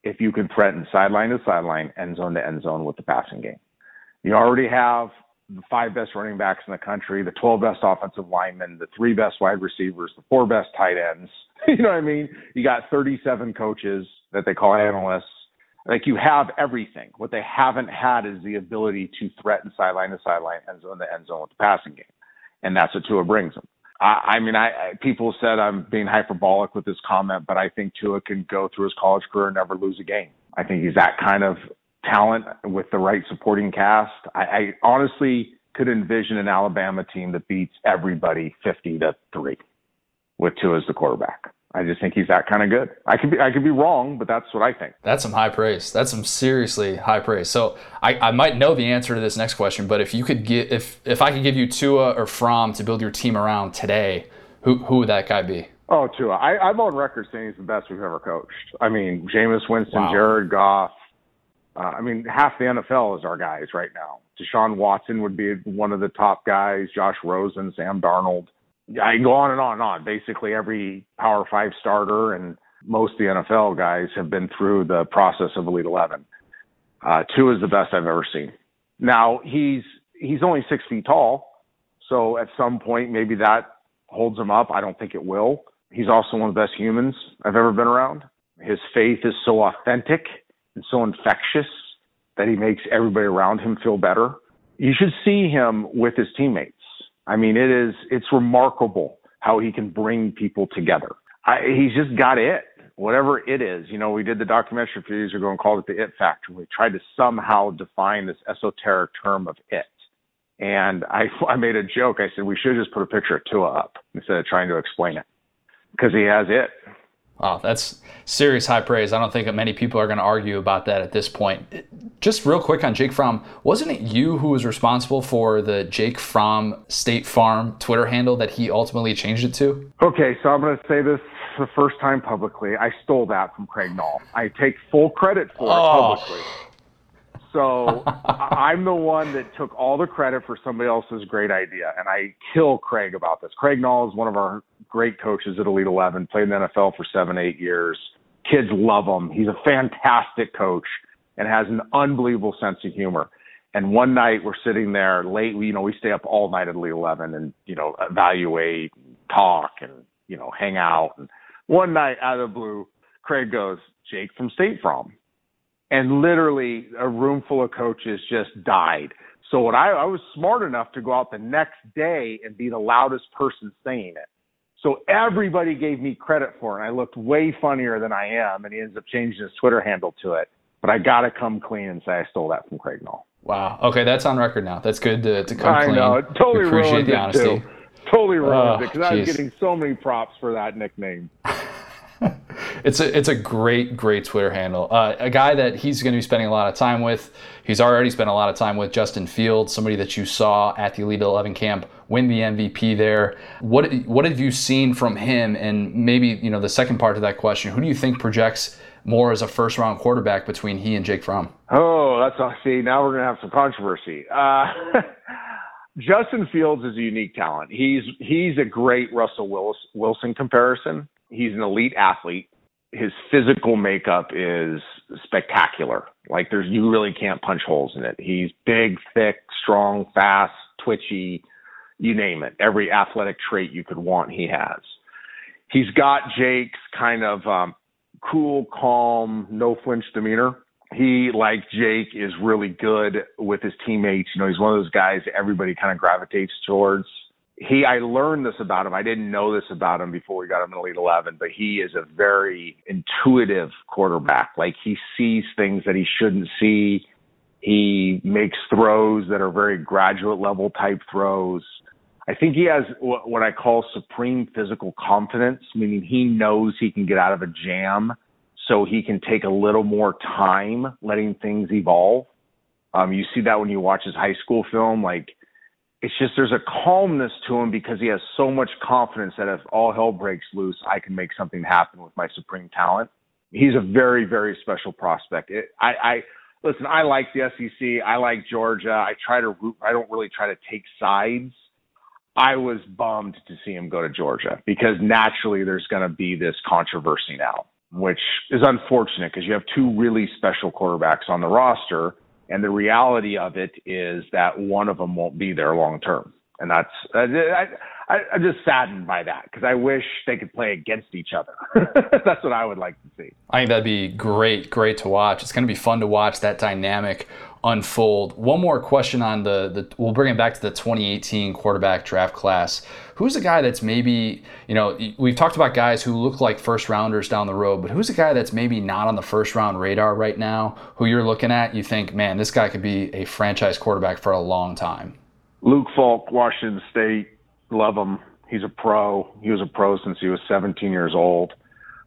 if you can threaten sideline to sideline, end zone to end zone with the passing game. You already have the five best running backs in the country, the 12 best offensive linemen, the three best wide receivers, the four best tight ends. you know what I mean? You got 37 coaches that they call analysts. Like you have everything. What they haven't had is the ability to threaten sideline to sideline, end zone to end zone with the passing game and that's what Tua brings him. I, I mean, I, I people said I'm being hyperbolic with this comment, but I think Tua can go through his college career and never lose a game. I think he's that kind of talent with the right supporting cast. I, I honestly could envision an Alabama team that beats everybody 50 to 3 with Tua as the quarterback. I just think he's that kind of good. I could be I could be wrong, but that's what I think. That's some high praise. That's some seriously high praise. So I, I might know the answer to this next question, but if you could get if if I could give you Tua or Fromm to build your team around today, who who would that guy be? Oh, Tua. I, I'm on record saying he's the best we've ever coached. I mean, Jameis Winston, wow. Jared Goff. Uh, I mean, half the NFL is our guys right now. Deshaun Watson would be one of the top guys. Josh Rosen, Sam Darnold. I go on and on and on. Basically, every Power Five starter and most of the NFL guys have been through the process of Elite Eleven. Uh, Tua is the best I've ever seen. Now he's he's only six feet tall, so at some point maybe that holds him up. I don't think it will. He's also one of the best humans I've ever been around. His faith is so authentic and so infectious that he makes everybody around him feel better. You should see him with his teammates. I mean, it is it's remarkable how he can bring people together. I, he's just got it, whatever it is. You know, we did the documentary a few years ago and called it the It Factor. We tried to somehow define this esoteric term of it. And I, I made a joke. I said we should just put a picture of Tua up instead of trying to explain it because he has it. Wow, that's serious high praise. I don't think that many people are going to argue about that at this point. Just real quick on Jake Fromm, wasn't it you who was responsible for the Jake Fromm State Farm Twitter handle that he ultimately changed it to? Okay, so I'm going to say this the first time publicly. I stole that from Craig Nall. I take full credit for it oh. publicly. So I'm the one that took all the credit for somebody else's great idea, and I kill Craig about this. Craig Nall is one of our great coaches at Elite Eleven. Played in the NFL for seven, eight years. Kids love him. He's a fantastic coach and has an unbelievable sense of humor. And one night we're sitting there late. You know, we stay up all night at Elite Eleven and you know evaluate, talk, and you know hang out. And one night out of the blue, Craig goes, "Jake from State Farm." And literally a room full of coaches just died. So what I, I was smart enough to go out the next day and be the loudest person saying it. So everybody gave me credit for it. And I looked way funnier than I am, and he ends up changing his Twitter handle to it. But I got to come clean and say I stole that from Craig Nall. Wow. Okay, that's on record now. That's good to, to come I clean. I know. It totally ruined the honesty. Too. Totally ruined oh, it because I was getting so many props for that nickname. it's a it's a great great Twitter handle. Uh, a guy that he's going to be spending a lot of time with. He's already spent a lot of time with Justin Fields, somebody that you saw at the Elite Eleven camp win the MVP there. What what have you seen from him? And maybe you know the second part of that question: Who do you think projects more as a first round quarterback between he and Jake Fromm? Oh, that's. See, now we're going to have some controversy. Uh, Justin Fields is a unique talent. He's he's a great Russell Wilson comparison he's an elite athlete. His physical makeup is spectacular. Like there's you really can't punch holes in it. He's big, thick, strong, fast, twitchy, you name it. Every athletic trait you could want, he has. He's got Jake's kind of um, cool, calm, no flinch demeanor. He, like Jake, is really good with his teammates. You know, he's one of those guys everybody kind of gravitates towards he I learned this about him. I didn't know this about him before we got him in Elite Eleven, but he is a very intuitive quarterback. Like he sees things that he shouldn't see. He makes throws that are very graduate level type throws. I think he has what I call supreme physical confidence, meaning he knows he can get out of a jam, so he can take a little more time letting things evolve. Um, you see that when you watch his high school film, like it's just there's a calmness to him because he has so much confidence that if all hell breaks loose, I can make something happen with my supreme talent. He's a very, very special prospect. It, I, I listen. I like the SEC. I like Georgia. I try to root. I don't really try to take sides. I was bummed to see him go to Georgia because naturally there's going to be this controversy now, which is unfortunate because you have two really special quarterbacks on the roster and the reality of it is that one of them won't be there long term. And that's, I, I, I'm just saddened by that because I wish they could play against each other. that's what I would like to see. I think that'd be great, great to watch. It's going to be fun to watch that dynamic unfold. One more question on the, the we'll bring it back to the 2018 quarterback draft class. Who's a guy that's maybe, you know, we've talked about guys who look like first rounders down the road, but who's a guy that's maybe not on the first round radar right now, who you're looking at, you think, man, this guy could be a franchise quarterback for a long time? Luke Falk, Washington State, love him. He's a pro. He was a pro since he was 17 years old.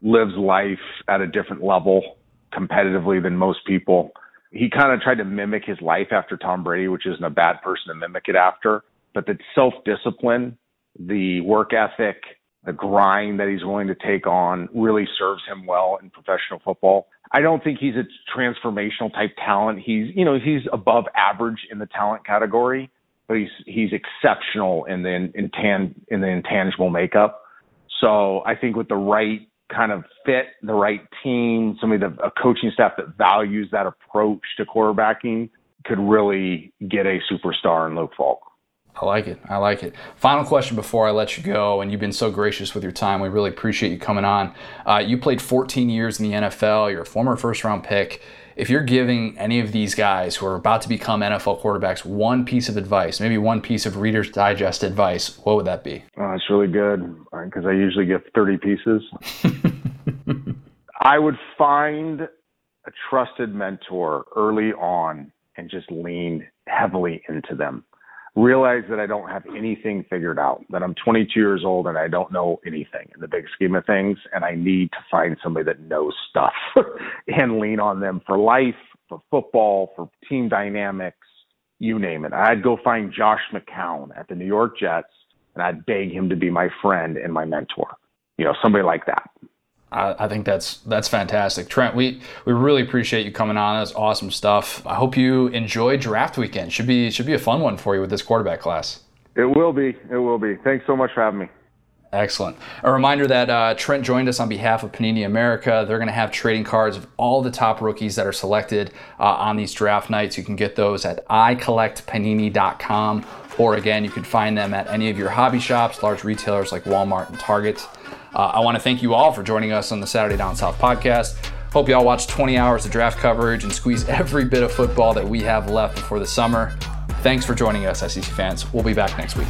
Lives life at a different level competitively than most people. He kind of tried to mimic his life after Tom Brady, which isn't a bad person to mimic it after. But the self discipline, the work ethic, the grind that he's willing to take on really serves him well in professional football. I don't think he's a transformational type talent. He's, you know, he's above average in the talent category, but he's he's exceptional in the intan in the intangible makeup. So I think with the right kind of fit, the right team, somebody that a coaching staff that values that approach to quarterbacking could really get a superstar in Luke Falk. I like it. I like it. Final question before I let you go, and you've been so gracious with your time. We really appreciate you coming on. Uh, you played 14 years in the NFL. You're a former first round pick if you're giving any of these guys who are about to become NFL quarterbacks one piece of advice, maybe one piece of Reader's Digest advice, what would that be? Oh, it's really good because I usually give 30 pieces. I would find a trusted mentor early on and just lean heavily into them realize that I don't have anything figured out, that I'm 22 years old and I don't know anything in the big scheme of things, and I need to find somebody that knows stuff and lean on them for life, for football, for team dynamics, you name it. I'd go find Josh McCown at the New York Jets and I'd beg him to be my friend and my mentor. You know, somebody like that. I, I think that's that's fantastic, Trent. We we really appreciate you coming on. That's awesome stuff. I hope you enjoy draft weekend. Should be should be a fun one for you with this quarterback class. It will be. It will be. Thanks so much for having me. Excellent. A reminder that uh, Trent joined us on behalf of Panini America. They're going to have trading cards of all the top rookies that are selected uh, on these draft nights. You can get those at icollectpanini.com, or again, you can find them at any of your hobby shops, large retailers like Walmart and Target. Uh, I want to thank you all for joining us on the Saturday Down South podcast. Hope you all watch 20 hours of draft coverage and squeeze every bit of football that we have left before the summer. Thanks for joining us, SEC fans. We'll be back next week.